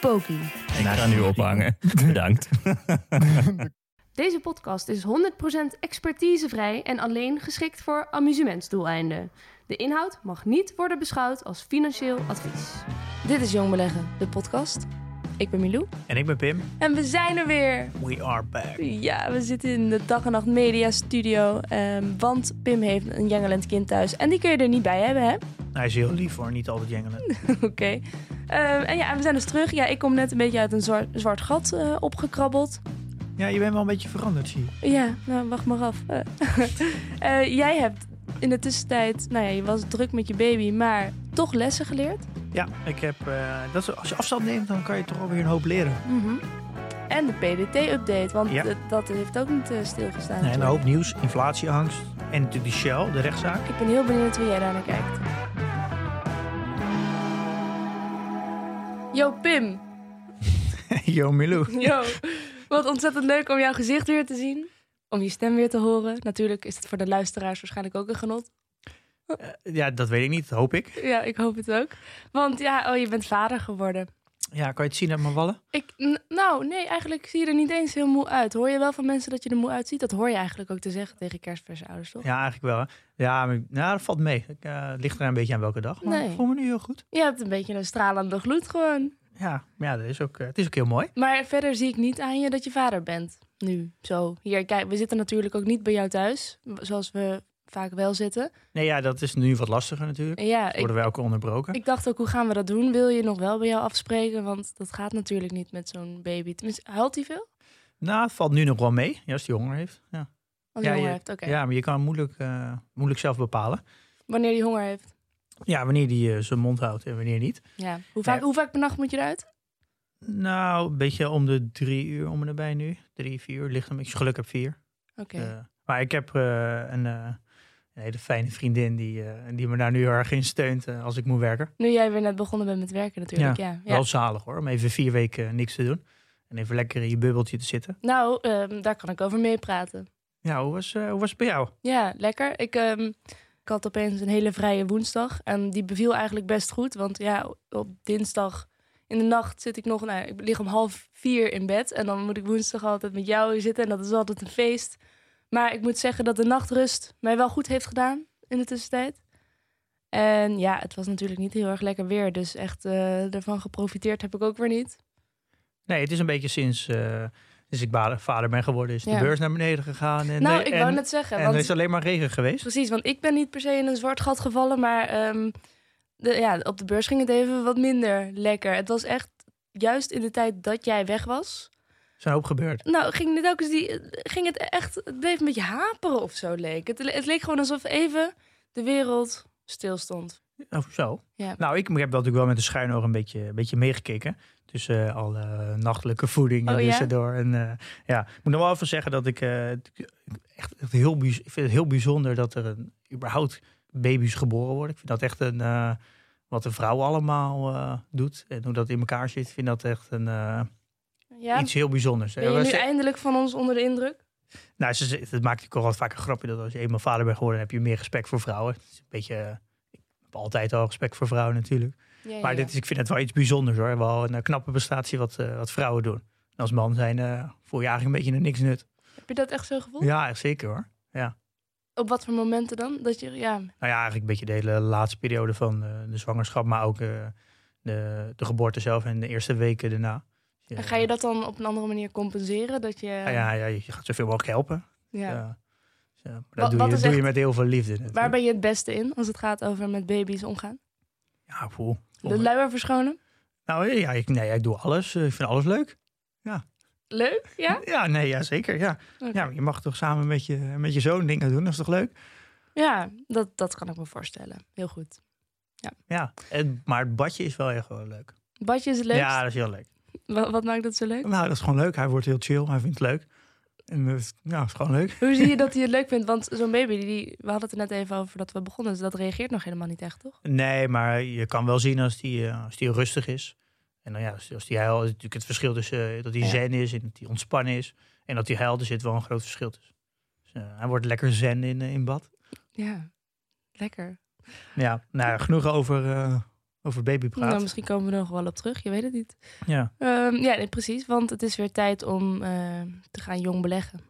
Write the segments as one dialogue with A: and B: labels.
A: Poki.
B: Ik ga nu ophangen. Bedankt.
C: Deze podcast is 100% expertisevrij en alleen geschikt voor amusementsdoeleinden. De inhoud mag niet worden beschouwd als financieel advies. Dit is Jong Beleggen, de podcast. Ik ben Milou.
D: En ik ben Pim.
C: En we zijn er weer.
D: We are back.
C: Ja, we zitten in de Dag en Nacht Media Studio. ehm, want Pim heeft een Jangelend kind thuis. En die kun je er niet bij hebben, hè?
D: Hij is heel lief hoor, niet altijd jengelen.
C: Oké. Ehm, en ja, we zijn dus terug. Ja, ik kom net een beetje uit een zwart, zwart gat eh, opgekrabbeld.
D: Ja, je bent wel een beetje veranderd, zie je.
C: Ja, nou, wacht maar af. Eh, eh, jij hebt in de tussentijd, nou ja, je was druk met je baby, maar toch lessen geleerd.
D: Ja, ik heb, eh, dat is, als je afstand neemt, dan kan je toch alweer een hoop leren.
C: En de PDT-update, want
D: Ja.
C: dat heeft ook niet eh, stilgestaan.
D: En een hoop nieuws, inflatieangst. En natuurlijk die Shell, de rechtszaak.
C: Ik ben heel benieuwd hoe jij daar naar kijkt. Yo, Pim.
D: Yo, Milou.
C: Yo. Wat ontzettend leuk om jouw gezicht weer te zien. Om je stem weer te horen. Natuurlijk is het voor de luisteraars waarschijnlijk ook een genot.
D: Ja, dat weet ik niet, hoop ik.
C: Ja, ik hoop het ook. Want ja, oh, je bent vader geworden.
D: Ja, kan je het zien uit mijn wallen?
C: Ik, nou, nee, eigenlijk zie je er niet eens heel moe uit. Hoor je wel van mensen dat je er moe uitziet? Dat hoor je eigenlijk ook te zeggen tegen kerstverse ouders, toch?
D: Ja, eigenlijk wel. Hè? Ja, maar, nou, dat valt mee. Ik, eh, het ligt er een beetje aan welke dag. Maar
C: Nee.
D: ik voel me nu heel goed.
C: Je hebt een beetje een stralende gloed gewoon.
D: Ja, maar ja dat is ook, eh, het is ook heel mooi.
C: Maar verder zie ik niet aan je dat je vader bent. Nu, zo. Hier, kijk, we zitten natuurlijk ook niet bij jou thuis. Zoals we vaak wel zitten.
D: Nee, ja, dat is nu wat lastiger natuurlijk.
C: Ja, ik,
D: Worden wij ook onderbroken.
C: ik dacht ook, hoe gaan we dat doen? Wil je nog wel bij jou afspreken? Want dat gaat natuurlijk niet met zo'n baby. Tenminste, huilt hij veel?
D: Nou, het valt nu nog wel mee. Ja, als hij honger heeft. Ja,
C: Als hij
D: Ja,
C: honger
D: je-
C: heeft, oké.
D: ja maar je kan moeilijk, eh, moeilijk zelf bepalen.
C: Wanneer hij honger heeft.
D: Ja, wanneer die eh, zijn mond houdt en wanneer niet.
C: Ja. Hoe, vaak,
D: Ja.
C: hoe vaak per nacht moet je eruit?
D: Nou, een beetje om de drie uur om en nabij nu. Drie, vier uur ligt een beetje. Geluk heb vier.
C: Oké.
D: Eh, maar ik heb eh, een, eh, een hele fijne vriendin die, die me daar nu heel erg in steunt als ik moet werken.
C: Nu jij weer net begonnen bent met werken natuurlijk. Ja. ja.
D: Wel zalig hoor, om even vier weken niks te doen. En even lekker in je bubbeltje te zitten.
C: Nou, ehm, daar kan ik over meepraten.
D: Ja, hoe was, hoe was het bij jou?
C: Ja, lekker. Ik, ehm, ik had opeens een hele vrije woensdag. En die beviel eigenlijk best goed. Want ja, op dinsdag in de nacht zit ik nog... Nou, ik lig om half vier in bed. En dan moet ik woensdag altijd met jou zitten. En dat is altijd een feest. Maar ik moet zeggen dat de nachtrust mij wel goed heeft gedaan in de tussentijd. En ja, het was natuurlijk niet heel erg lekker weer. Dus echt eh, ervan geprofiteerd heb ik ook weer niet.
D: Nee, het is een beetje sinds, eh sinds ik vader ben geworden, is
C: Ja.
D: de beurs naar beneden gegaan. En,
C: nou,
D: eh,
C: ik
D: en,
C: wou net zeggen.
D: en
C: want...
D: er is alleen maar regen geweest.
C: Precies, want ik ben niet per se in een zwart gat gevallen, maar ehm, de, ja, op de beurs ging het even wat minder lekker. Het was echt juist in de tijd dat jij weg was.
D: Een hoop gebeurd.
C: Nou, ging het ook eens die, ging het echt, het bleef een beetje haperen of zo leek. Het, het leek gewoon alsof even de wereld stilstond.
D: Of zo.
C: Ja.
D: Nou, ik heb natuurlijk wel met een schuin oog een beetje, een beetje meegekeken. Tussen eh, alle nachtelijke voeding
C: Oh, ja?
D: En eh, ja, ik moet nog wel even zeggen dat ik eh, echt echt heel, ik vind het heel bijzonder dat er een, überhaupt baby's geboren worden. Ik vind dat echt een, eh, wat een vrouw allemaal eh, doet. En hoe dat in elkaar zit, ik vind dat echt een, eh,
C: Ja,
D: iets heel bijzonders.
C: ben je nu
D: ze-
C: eindelijk van ons onder de indruk?
D: Nou, ze, het maakt natuurlijk ook wel vaak een grapje dat als je eenmaal vader bent geworden, heb je meer respect voor vrouwen. Het is een beetje, ik heb altijd al respect voor vrouwen natuurlijk.
C: Ja, ja,
D: Maar
C: ja.
D: dit is, ik vind het wel iets bijzonders hoor. Wel een knappe prestatie wat, wat vrouwen doen. En als man zijn voel je eigenlijk een beetje een niks nut.
C: Heb je dat echt zo gevoeld?
D: Ja, echt zeker hoor.
C: Op wat voor momenten dan? Dat je, ja,
D: Nou ja, eigenlijk een beetje de hele laatste periode van eh, de zwangerschap, maar ook eh, de, de geboorte zelf en de eerste weken daarna. Dus,
C: en ga je dat dan op een andere manier compenseren? Dat je,
D: Ja, ja, ja, je gaat zoveel mogelijk helpen.
C: ja.
D: Ja. Dus, maar
C: Wat-
D: dat doe, je, doe je met heel veel liefde. natuurlijk.
C: Waar ben je het beste in als het gaat over met baby's omgaan?
D: Ja, poeh.
C: De luier verschonen?
D: Nou ja, ik, nee, ik doe alles. Eh, Ik vind alles leuk.
C: Leuk, ja?
D: Ja, nee, ja, zeker. Ja. Ja, je mag toch samen met je, met je zoon dingen doen. Dat is toch leuk?
C: Ja, dat, dat kan ik me voorstellen. Heel goed.
D: Ja, en, maar het badje is wel echt wel leuk.
C: Badje is het leukst?
D: Ja, dat is heel leuk.
C: Wa- wat maakt dat zo leuk?
D: Nou, dat is gewoon leuk. Hij wordt heel chill. Hij vindt het leuk. En uh, ja, is gewoon leuk.
C: Hoe zie je dat hij het leuk vindt? Want zo'n baby, die, we hadden het er net even over dat we begonnen. Dus dat reageert nog helemaal niet echt, toch?
D: Nee, maar je kan wel zien als die, uh, als die rustig is. En dan ja, als, die huil, natuurlijk het verschil tussen uh, dat hij zen is en dat hij ontspannen is. En dat hij huilt, er zit wel een groot verschil tussen. Dus, uh, hij wordt lekker zen in, uh, in bad.
C: Ja, lekker.
D: Ja, nou, genoeg over, uh, over babypraat.
C: Nou, misschien komen we er nog wel op terug, je weet het niet.
D: Ja.
C: Um, ja, nee, precies. Want het is weer tijd om te gaan jong beleggen.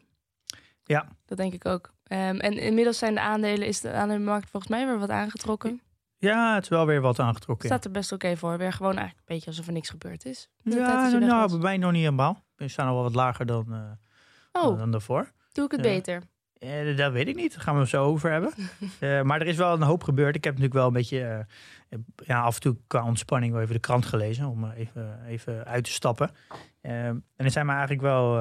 D: Ja.
C: Dat denk ik ook. Um, en inmiddels zijn de aandelen, is de aandelenmarkt volgens mij weer wat aangetrokken.
D: Ja, het is wel weer wat aangetrokken.
C: Staat er best oké okay voor. Weer gewoon eigenlijk een beetje alsof er niks gebeurd is. De
D: ja, nou, nou bij mij nog niet helemaal. We staan al wel wat lager dan, uh,
C: oh,
D: dan daarvoor.
C: Doe ik het beter?
D: Uh, dat weet ik niet. Daar gaan we het zo over hebben. uh, maar er is wel een hoop gebeurd. Ik heb natuurlijk wel een beetje ja, af en toe qua ontspanning wel even de krant gelezen. Om even, even uit te stappen. en er zijn me eigenlijk wel,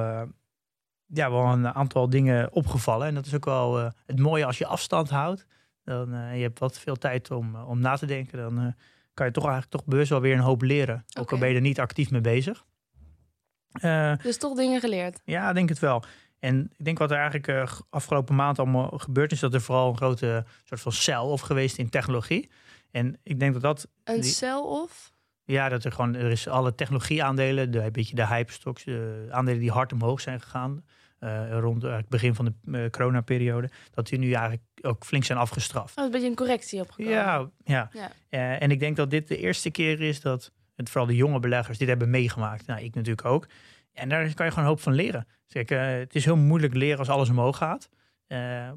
D: ja, wel een aantal dingen opgevallen. En dat is ook wel het mooie als je afstand houdt. Dan je hebt wat veel tijd om, om na te denken. Dan kan je toch eigenlijk toch bewust wel weer een hoop leren. Ook al ben je er niet actief mee bezig.
C: dus toch dingen geleerd?
D: Ja, denk het wel. En ik denk wat er eigenlijk uh, afgelopen maand allemaal gebeurd is, dat er vooral een grote soort van cel of geweest in technologie. En ik denk dat dat.
C: Een die, cel of?
D: Ja, dat er gewoon, er is alle technologieaandelen, de, een beetje de hype stocks, de aandelen die hard omhoog zijn gegaan. Uh, rond uh, het begin van de uh, coronaperiode. Dat die nu eigenlijk ook flink zijn afgestraft.
C: Oh, een beetje een correctie opgekomen.
D: Ja, ja.
C: ja.
D: En ik denk dat dit de eerste keer is dat het, vooral de jonge beleggers dit hebben meegemaakt. Nou, ik natuurlijk ook. En daar kan je gewoon een hoop van leren. Uh, het is heel moeilijk leren als alles omhoog gaat.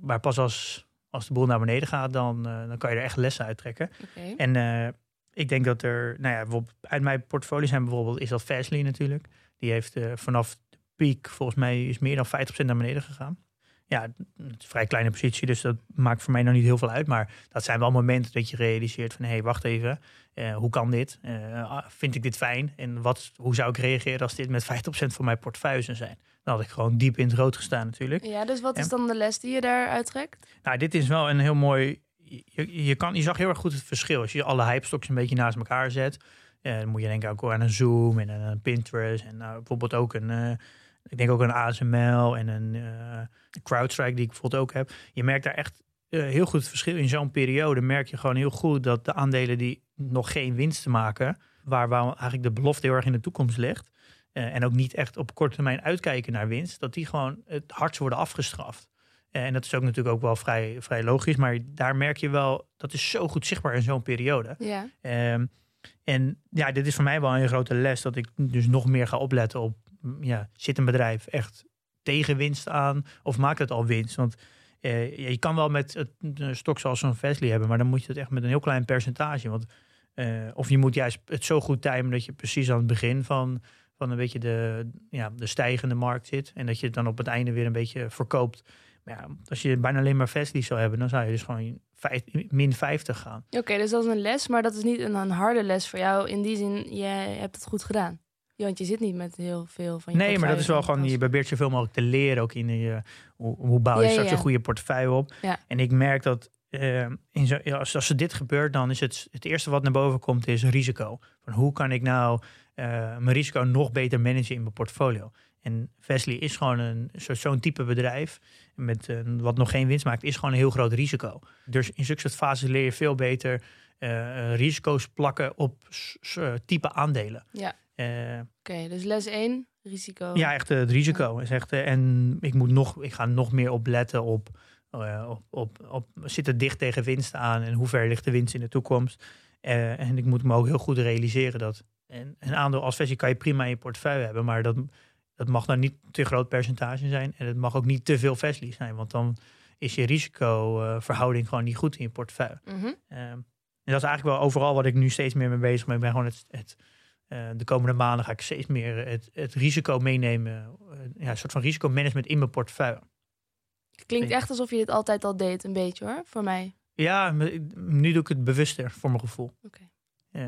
D: Maar pas als, als de boel naar beneden gaat, dan, dan kan je er echt lessen uit trekken.
C: Okay.
D: En ik denk dat er, nou ja, uit mijn portfolio zijn bijvoorbeeld, is dat Fastly natuurlijk. Die heeft vanaf piek, volgens mij, is meer dan 50% naar beneden gegaan. Ja, het is een vrij kleine positie, dus dat maakt voor mij nog niet heel veel uit. Maar dat zijn wel momenten dat je realiseert van, hé, hey, wacht even. Uh, hoe kan dit? Uh, vind ik dit fijn? En wat, hoe zou ik reageren als dit met 50% van mijn portefeuille zou zijn? Dan had ik gewoon diep in het rood gestaan natuurlijk.
C: Ja, dus wat is dan de les die je daar uittrekt?
D: Nou, dit is wel een heel mooi... Je, je, kan, je zag heel erg goed het verschil. Als je alle hype-stocks een beetje naast elkaar zet... Uh, dan moet je denken ook aan een Zoom en een Pinterest... en nou, bijvoorbeeld ook een... ik denk ook een ASML en een uh, CrowdStrike die ik bijvoorbeeld ook heb. Je merkt daar echt uh, heel goed het verschil. In zo'n periode merk je gewoon heel goed dat de aandelen die nog geen winst maken, waar, waar eigenlijk de belofte heel erg in de toekomst ligt, uh, en ook niet echt op korte termijn uitkijken naar winst, dat die gewoon het hardst worden afgestraft. En dat is ook natuurlijk ook wel vrij, vrij logisch, maar daar merk je wel, dat is zo goed zichtbaar in zo'n periode.
C: Ja.
D: Um, en ja, dit is voor mij wel een grote les, dat ik dus nog meer ga opletten op, ja, zit een bedrijf echt tegen winst aan of maakt het al winst? Want uh, je kan wel met het, een stok zoals zo'n Fastly hebben, maar dan moet je het echt met een heel klein percentage. Want, uh, of je moet juist het zo goed timen dat je precies aan het begin van, van een beetje de, ja, de stijgende markt zit. En dat je het dan op het einde weer een beetje verkoopt. Maar ja, als je bijna alleen maar Fastly zou hebben, dan zou je dus gewoon vijf, min 50 gaan.
C: Oké, dus dat is een les, maar dat is niet een, een harde les voor jou. In die zin, jij hebt het goed gedaan. Ja, want je zit niet met heel veel van je
D: Nee, maar dat is wel gewoon, je probeert zoveel mogelijk te leren. Ook in je, hoe, hoe bouw je
C: Ja,
D: straks
C: ja.
D: een goede portefeuille op.
C: Ja.
D: En ik merk dat eh, in zo, als, als er dit gebeurt, dan is het het eerste wat naar boven komt, is risico. Van hoe kan ik nou eh, mijn risico nog beter managen in mijn portfolio? En Vesely is gewoon een zo- zo'n type bedrijf met eh, wat nog geen winst maakt, is gewoon een heel groot risico. Dus in zulke soort fases leer je veel beter risico's plakken op type aandelen.
C: Ja.
D: Eh,
C: Oké, dus les 1, risico.
D: ja, echt eh, het risico. Is echt, eh, en ik, moet nog, ik ga nog meer opletten op, op, op, op zit het dicht tegen winst aan en hoe ver ligt de winst in de toekomst. En ik moet me ook heel goed realiseren dat een, een aandeel als versie kan je prima in je portefeuille hebben, maar dat, dat mag dan niet te groot percentage zijn en het mag ook niet te veel Vesli zijn, want dan is je risicoverhouding gewoon niet goed in je portefeuille.
C: Mhm.
D: Ehm, en dat is eigenlijk wel overal wat ik nu steeds meer mee bezig ben. Ik ben gewoon het, het, eh, de komende maanden ga ik steeds meer het, het risico meenemen. eh, ja, een soort van risicomanagement in mijn portefeuille.
C: Klinkt echt alsof je dit altijd al deed, een beetje hoor, voor mij.
D: Ja, nu doe ik het bewuster voor mijn gevoel.
C: Oké.
D: Eh,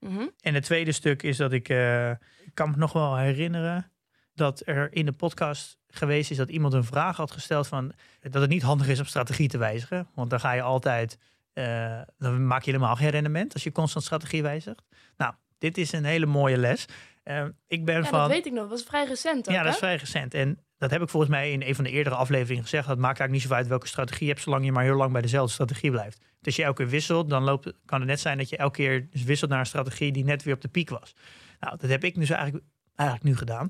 C: Mhm.
D: en het tweede stuk is dat ik, eh, ik kan me nog wel herinneren dat er in de podcast geweest is dat iemand een vraag had gesteld van dat het niet handig is om strategie te wijzigen. Want dan ga je altijd, eh, dan maak je helemaal geen rendement als je constant strategie wijzigt. Nou, dit is een hele mooie les. Eh, ik ben
C: Ja,
D: van.
C: dat weet ik nog. Dat was vrij recent ook,
D: ja, dat is vrij recent. En dat heb ik volgens mij in een van de eerdere afleveringen gezegd. Dat maakt eigenlijk niet zoveel uit welke strategie je hebt, zolang je maar heel lang bij dezelfde strategie blijft. Dus als je elke keer wisselt, dan loopt, kan het net zijn dat je elke keer dus wisselt naar een strategie die net weer op de piek was. Nou, dat heb ik dus eigenlijk, eigenlijk nu gedaan.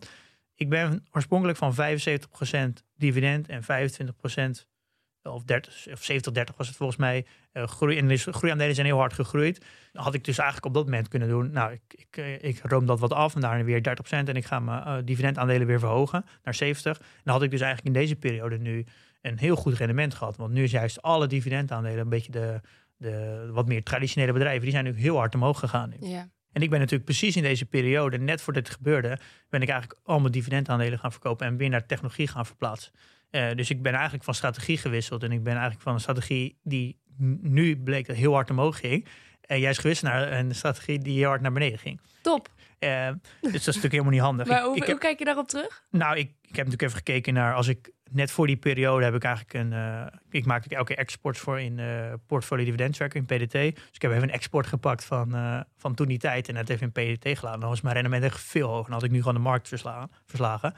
D: Ik ben oorspronkelijk van 75% dividend en 25% of 30 of 70, 30 was het volgens mij. eh groei, en de groeiaandelen zijn heel hard gegroeid. Dan had ik dus eigenlijk op dat moment kunnen doen. Nou, ik, ik, eh, ik room dat wat af en daarna weer 30% en ik ga mijn eh, dividendaandelen weer verhogen naar 70. Dan had ik dus eigenlijk in deze periode nu een heel goed rendement gehad. Want nu is juist alle dividendaandelen een beetje de, de wat meer traditionele bedrijven. Die zijn nu heel hard omhoog gegaan nu.
C: Ja.
D: En ik ben natuurlijk precies in deze periode, net voordat dit gebeurde, ben ik eigenlijk al mijn dividendaandelen gaan verkopen en weer naar technologie gaan verplaatsen. Eh, dus ik ben eigenlijk van strategie gewisseld. En ik ben eigenlijk van een strategie die nu bleek dat heel hard omhoog ging. En juist gewisseld naar een strategie die heel hard naar beneden ging.
C: Top.
D: Eh, dus dat is natuurlijk helemaal niet handig.
C: Maar
D: Ik-
C: hoe,
D: ik
C: hoe
D: heb,
C: kijk je daarop terug?
D: nou, ik, ik heb natuurlijk even gekeken naar als ik net voor die periode heb ik eigenlijk een. eh, ik maakte elke keer exports voor in eh portfolio dividendtracker in PDT. Dus ik heb even een export gepakt van, van toen die tijd en het even in PDT geladen. Dan was mijn rendement echt veel hoger. Dan had ik nu gewoon de markt verslaan, verslagen.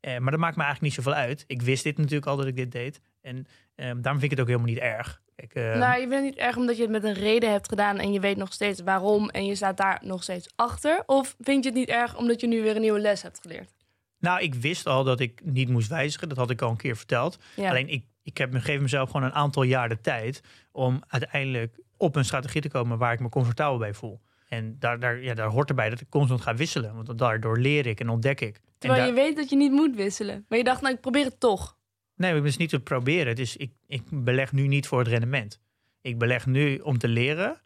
D: Eh, maar dat maakt me eigenlijk niet zoveel uit. Ik wist dit natuurlijk al dat ik dit deed. En eh, daarom vind ik het ook helemaal niet erg. Kijk, eh,
C: nou, je bent niet erg omdat je het met een reden hebt gedaan en je weet nog steeds waarom en je staat daar nog steeds achter? Of vind je het niet erg omdat je nu weer een nieuwe les hebt geleerd?
D: nou, ik wist al dat ik niet moest wijzigen. Dat had ik al een keer verteld.
C: Ja.
D: Alleen ik, ik heb me, geef mezelf gewoon een aantal jaar de tijd om uiteindelijk op een strategie te komen waar ik me comfortabel bij voel. En daar, daar, ja, daar hoort erbij dat ik constant ga wisselen. Want daardoor leer ik en ontdek ik.
C: Terwijl je weet dat je niet moet wisselen. Maar je dacht, nou, ik probeer het toch.
D: Nee, het is niet te proberen. Dus ik, ik beleg nu niet voor het rendement. Ik beleg nu om te leren.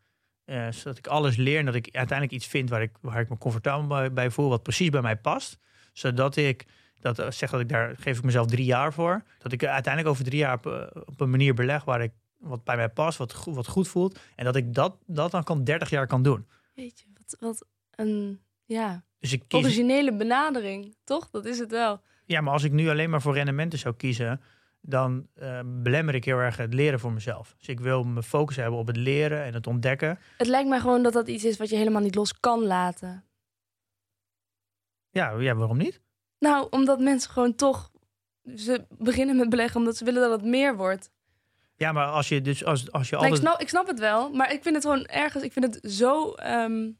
D: eh, zodat ik alles leer en dat ik uiteindelijk iets vind waar ik, waar ik me comfortabel bij, bij voel. Wat precies bij mij past. Zodat ik, dat, eh, zeg dat ik daar geef ik mezelf drie jaar voor. Dat ik uiteindelijk over drie jaar op, eh, op een manier beleg waar ik wat bij mij past. Wat, goed- wat goed voelt. En dat ik dat, dat dan kan 30 jaar kan doen.
C: Weet je, wat, wat een ja,
D: Dus ik kies,
C: originele benadering, toch? Dat is het wel.
D: Ja, maar als ik nu alleen maar voor rendementen zou kiezen, dan eh, belemmer ik heel erg het leren voor mezelf. Dus ik wil mijn focus hebben op het leren en het ontdekken.
C: Het lijkt mij gewoon dat dat iets is wat je helemaal niet los kan laten.
D: Ja, ja waarom niet?
C: Nou, omdat mensen gewoon toch... Ze beginnen met beleggen omdat ze willen dat het meer wordt.
D: Ja, maar als je dus als, als je
C: Nou, ik,
D: altijd.
C: snap, ik snap het wel, maar ik vind het gewoon ergens... Ik vind het zo ehm,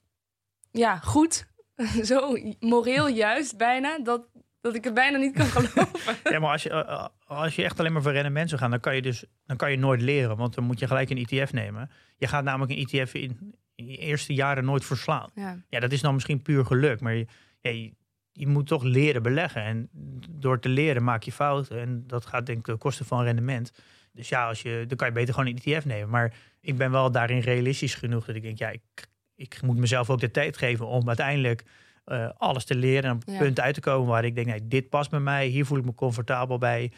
C: ja, goed, zo moreel juist bijna... Dat, dat ik het bijna niet kan geloven.
D: Ja, maar als je, eh, als je echt alleen maar voor rendement zou gaan, dan kan je dus dan kan je nooit leren. Want dan moet je gelijk een ETF nemen. Je gaat namelijk een ETF in, in je eerste jaren nooit verslaan.
C: Ja.
D: Ja, dat is dan misschien puur geluk. Maar je, ja, je, je moet toch leren beleggen. En door te leren maak je fouten. En dat gaat denk ik ten koste van rendement. Dus ja, als je, dan kan je beter gewoon een ETF nemen. Maar ik ben wel daarin realistisch genoeg dat ik denk, ja, ik, ik moet mezelf ook de tijd geven om uiteindelijk eh, alles te leren en op
C: Ja.
D: punt uit te komen waar ik denk, nee, dit past bij mij, hier voel ik me comfortabel bij.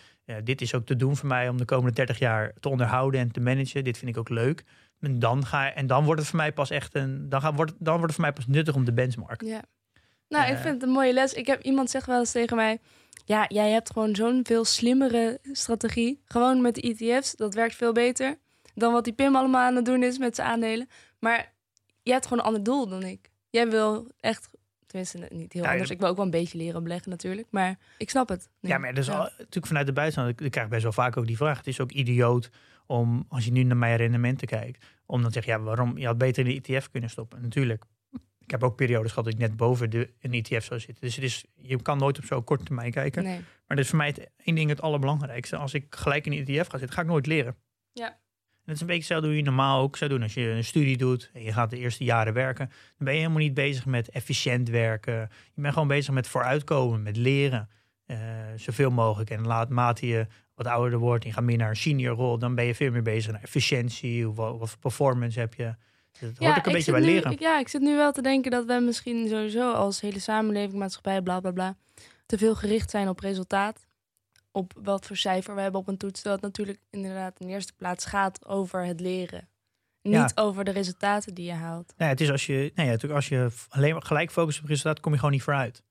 D: Dit is ook te doen voor mij om de komende 30 jaar te onderhouden en te managen. Dit vind ik ook leuk. En dan, ga, en dan wordt het voor mij pas echt een. Dan, gaat, wordt, dan wordt het voor mij pas nuttig om de benchmark.
C: Ja. Nou, ik
D: Eh.
C: vind het een mooie les. Ik heb iemand zegt wel eens tegen mij: Ja, jij hebt gewoon zo'n veel slimmere strategie. Gewoon met de ETF's, dat werkt veel beter dan wat die Pim allemaal aan het doen is met zijn aandelen. Maar jij hebt gewoon een ander doel dan ik. Jij wil echt, tenminste niet heel
D: Ja,
C: anders. Ik wil ook wel een beetje leren beleggen natuurlijk, maar ik snap het. nu.
D: Ja, maar dat is
C: Ja.
D: al- natuurlijk vanuit de buitenland. Ik, ik krijg best wel vaak ook die vraag. Het is ook idioot om, als je nu naar mijn rendementen kijkt, om dan te zeggen, ja, waarom? Je had beter in de ETF kunnen stoppen. Natuurlijk. Ik heb ook periodes gehad dat ik net boven de, een ETF zou zitten. Dus het is, je kan nooit op zo'n korte termijn kijken.
C: Nee.
D: Maar dat is voor mij het, één ding het allerbelangrijkste. Als ik gelijk in een ETF ga zitten, ga ik nooit leren.
C: Ja.
D: Dat is een beetje hetzelfde hoe je normaal ook zou doen. Als je een studie doet en je gaat de eerste jaren werken, dan ben je helemaal niet bezig met efficiënt werken. Je bent gewoon bezig met vooruitkomen, met leren. eh, zoveel mogelijk. En laat mate je wat ouder wordt en je gaat meer naar een senior rol, dan ben je veel meer bezig naar efficiëntie. Wat, wat voor performance heb je. Dat hoort ook een
C: ik
D: beetje bij
C: nu-
D: leren.
C: ik- ja, ik zit nu wel te denken dat we misschien sowieso als hele samenleving, maatschappij, bla bla bla, te veel gericht zijn op resultaat. Op wat voor cijfer we hebben op een toets. Dat natuurlijk inderdaad in de eerste plaats gaat over het leren. Niet
D: Ja.
C: over de resultaten die je haalt.
D: Nee, het is als je, nee, natuurlijk als je alleen maar gelijk focust op resultaat, kom je gewoon niet vooruit.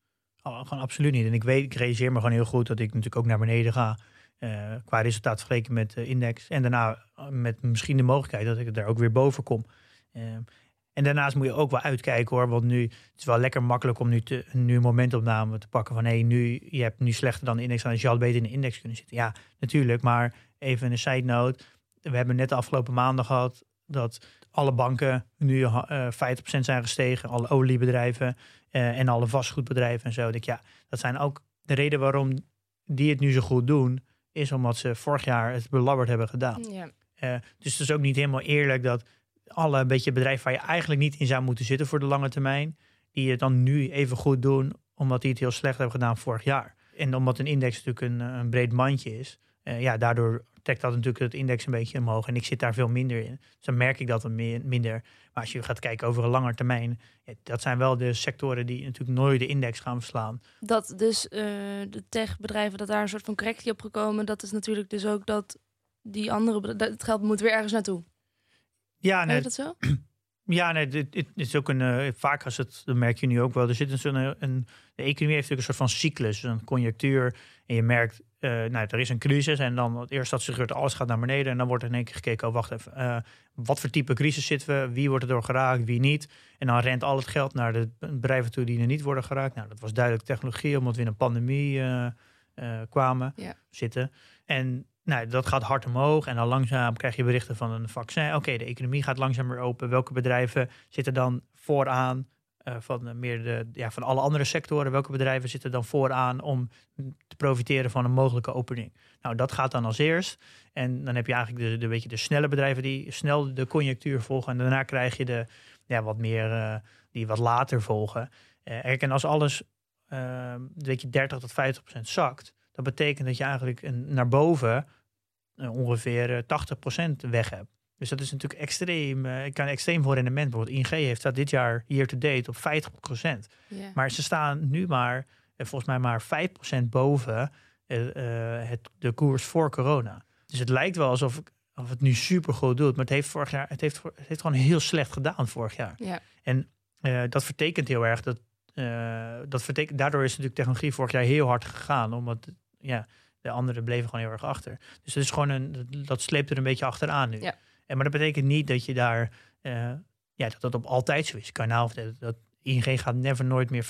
D: Oh, gewoon absoluut niet. En ik weet, ik realiseer me gewoon heel goed dat ik natuurlijk ook naar beneden ga. eh, qua resultaat vergeleken met de index. En daarna eh, met misschien de mogelijkheid dat ik er ook weer boven kom. Eh, En daarnaast moet je ook wel uitkijken hoor. Want nu het is wel lekker makkelijk om nu, te, nu een momentopname te pakken. Van hé, nu, je hebt nu slechter dan de index. Dan je had beter in de index kunnen zitten. Ja, natuurlijk. Maar even een side note. We hebben net de afgelopen maanden gehad dat alle banken nu uh, 50% zijn gestegen. Alle oliebedrijven uh, en alle vastgoedbedrijven en zo. Dat, ja, dat zijn ook de reden waarom die het nu zo goed doen. Is omdat ze vorig jaar het belabberd hebben gedaan.
C: Ja.
D: Uh, dus het is ook niet helemaal eerlijk dat alle een beetje bedrijven waar je eigenlijk niet in zou moeten zitten voor de lange termijn, die het dan nu even goed doen, omdat die het heel slecht hebben gedaan vorig jaar. En omdat een index natuurlijk een, een breed mandje is, uh, ja, daardoor trekt dat natuurlijk het index een beetje omhoog. En ik zit daar veel minder in. Dus dan merk ik dat meer, minder. Maar als je gaat kijken over een langer termijn, dat zijn wel de sectoren die natuurlijk nooit de index gaan verslaan.
C: Dat dus uh, de techbedrijven, dat daar een soort van correctie op gekomen, dat is natuurlijk dus ook dat die andere, het geld moet weer ergens naartoe.
D: Ja, nee,
C: dat zo?
D: Ja, nee, dit, dit is ook een. Uh, vaak als het, dat merk je nu ook wel. Er zit een, zo'n een, de economie heeft natuurlijk een soort van cyclus, een conjunctuur. En je merkt, uh, nou, er is een crisis. En dan eerst dat ze gebeurt, alles gaat naar beneden. En dan wordt er in één keer gekeken, oh wacht even, uh, wat voor type crisis zitten we? Wie wordt er door geraakt, wie niet? En dan rent al het geld naar de bedrijven toe die er niet worden geraakt. Nou, dat was duidelijk technologie, omdat we in een pandemie kwamen
C: ja.
D: zitten. En nou, dat gaat hard omhoog en dan langzaam krijg je berichten van een vaccin. Oké, de economie gaat langzaam weer open. Welke bedrijven zitten dan vooraan uh, van uh, meer de, ja, van alle andere sectoren? Welke bedrijven zitten dan vooraan om te profiteren van een mogelijke opening? Nou, dat gaat dan als eerst. En dan heb je eigenlijk de, de, beetje de snelle bedrijven die snel de conjunctuur volgen. En daarna krijg je de ja, wat meer uh, die wat later volgen. en als alles weet je, 30 tot 50 procent zakt dat betekent dat je eigenlijk een, naar boven uh, ongeveer 80% weg hebt. Dus dat is natuurlijk extreem. Uh, ik kan extreem voor rendement. Bijvoorbeeld ING heeft dat dit jaar year to date op 50%.
C: Yeah.
D: Maar ze staan nu maar, volgens mij maar 5% boven het, de koers voor corona. Dus het lijkt wel alsof of het nu super goed doet. Maar het heeft vorig jaar, het heeft, het heeft gewoon heel slecht gedaan vorig jaar.
C: Yeah.
D: En dat vertekent heel erg dat. dat vertekent, daardoor is natuurlijk technologie vorig jaar heel hard gegaan. Omdat ja, de anderen bleven gewoon heel erg achter. Dus het is gewoon een, dat sleept er een beetje achteraan nu.
C: Ja.
D: En, maar dat betekent niet dat je daar, uh, ja, dat dat op altijd zo is. Kanaal, dat, dat ING gaat never nooit meer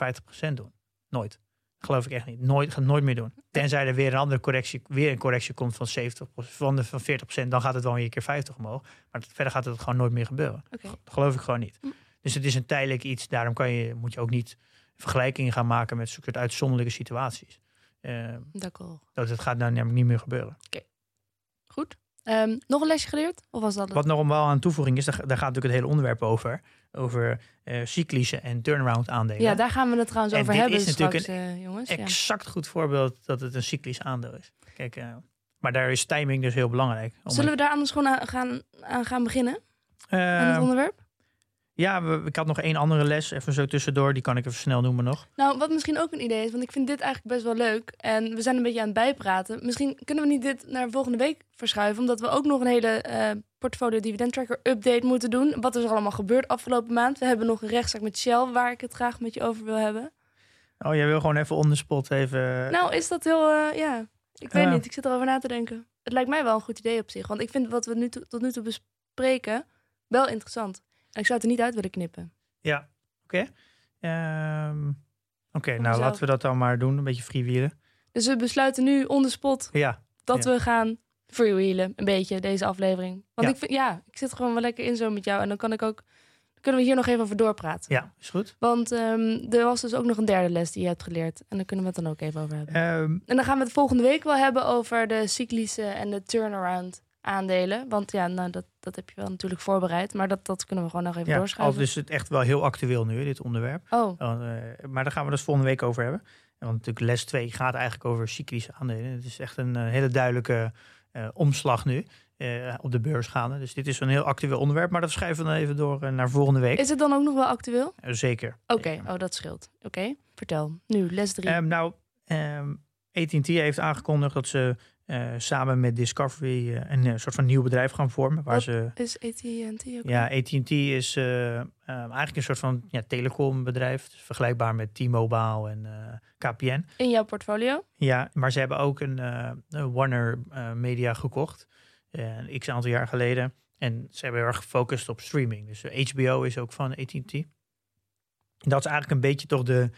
D: 50% doen. Nooit. Geloof ik echt niet. Nooit, gaat nooit meer doen. Tenzij er weer een andere correctie, weer een correctie komt van 70, van, de, van 40%, dan gaat het wel een keer 50 omhoog. Maar verder gaat het gewoon nooit meer gebeuren.
C: Okay.
D: Dat geloof ik gewoon niet.
C: Hm.
D: Dus het is een tijdelijk iets. Daarom kan je, moet je ook niet vergelijkingen gaan maken met soort uitzonderlijke situaties. Uh, dat het gaat nou namelijk niet meer gebeuren.
C: Oké, okay. goed. Um, nog een lesje geleerd? Of was dat
D: Wat nog wel aan toevoeging is, daar, daar, gaat natuurlijk het hele onderwerp over. Over uh, cyclische en turnaround aandelen.
C: Ja, daar gaan we het trouwens
D: en
C: over
D: dit
C: hebben.
D: is natuurlijk
C: straks,
D: een
C: uh, jongens.
D: exact goed voorbeeld dat het een cyclisch aandeel is. Kijk, uh, maar daar is timing dus heel belangrijk.
C: Zullen we daar anders gewoon aan gaan, aan gaan beginnen? aan het onderwerp?
D: Ja, we, ik had nog één andere les, even zo tussendoor. Die kan ik even snel noemen nog.
C: Nou, wat misschien ook een idee is, want ik vind dit eigenlijk best wel leuk. En we zijn een beetje aan het bijpraten. Misschien kunnen we niet dit naar volgende week verschuiven, omdat we ook nog een hele uh, portfolio dividend tracker update moeten doen. Wat is er allemaal gebeurd afgelopen maand? We hebben nog een rechtszaak met Shell waar ik het graag met je over wil hebben.
D: Oh, jij wil gewoon even on the spot even...
C: Nou, is dat heel, uh, ja, ik weet niet. Ik zit erover na te denken. Het lijkt mij wel een goed idee op zich, want ik vind wat we nu tot nu toe bespreken wel interessant. Ik zou het er niet uit willen knippen.
D: Ja, oké. Okay. Um, oké, okay, nou laten we dat dan maar doen. Een beetje freewheelen.
C: Dus we besluiten nu on the spot
D: ja,
C: dat
D: ja.
C: we gaan freewheelen. Een beetje, deze aflevering. Want
D: Ja.
C: ik vind, ja, ik zit gewoon wel lekker in zo met jou. En dan kan ik ook, dan kunnen we hier nog even over doorpraten.
D: Ja, is goed.
C: Want ehm, er was dus ook nog een derde les die je hebt geleerd. En daar kunnen we het dan ook even over hebben.
D: Um,
C: En dan gaan we het volgende week wel hebben over de cyclische en de turnaround aandelen. Want ja, nou, dat, dat heb je wel natuurlijk voorbereid. Maar dat, dat kunnen we gewoon nog even
D: ja, al
C: doorschuiven.
D: is het echt wel heel actueel nu, dit onderwerp.
C: Oh,
D: Want, eh, maar daar gaan we dus volgende week over hebben. Want natuurlijk les 2 gaat eigenlijk over cyclische aandelen. Het is echt een eh, hele duidelijke eh, omslag nu op de beurs gaande. Dus dit is een heel actueel onderwerp. Maar dat schuiven we dan even door naar volgende week.
C: is het dan ook nog wel actueel?
D: Zeker.
C: Oké, oh, dat scheelt. Oké, vertel. Nu, les drie.
D: Ehm, nou, ehm AT&T heeft aangekondigd dat ze eh, samen met Discovery eh, een eh, soort van nieuw bedrijf gaan vormen. Waar
C: Wat?
D: ze,
C: is AT&T ook?
D: ja, AT&T is eigenlijk een soort van ja, telecombedrijf. Dus vergelijkbaar met T-Mobile en KPN.
C: In jouw portfolio?
D: Ja, maar ze hebben ook een, Warner Media gekocht. Een x aantal jaar geleden. En ze hebben heel erg gefocust op streaming. Dus HBO is ook van AT&T. Dat is eigenlijk een beetje toch de,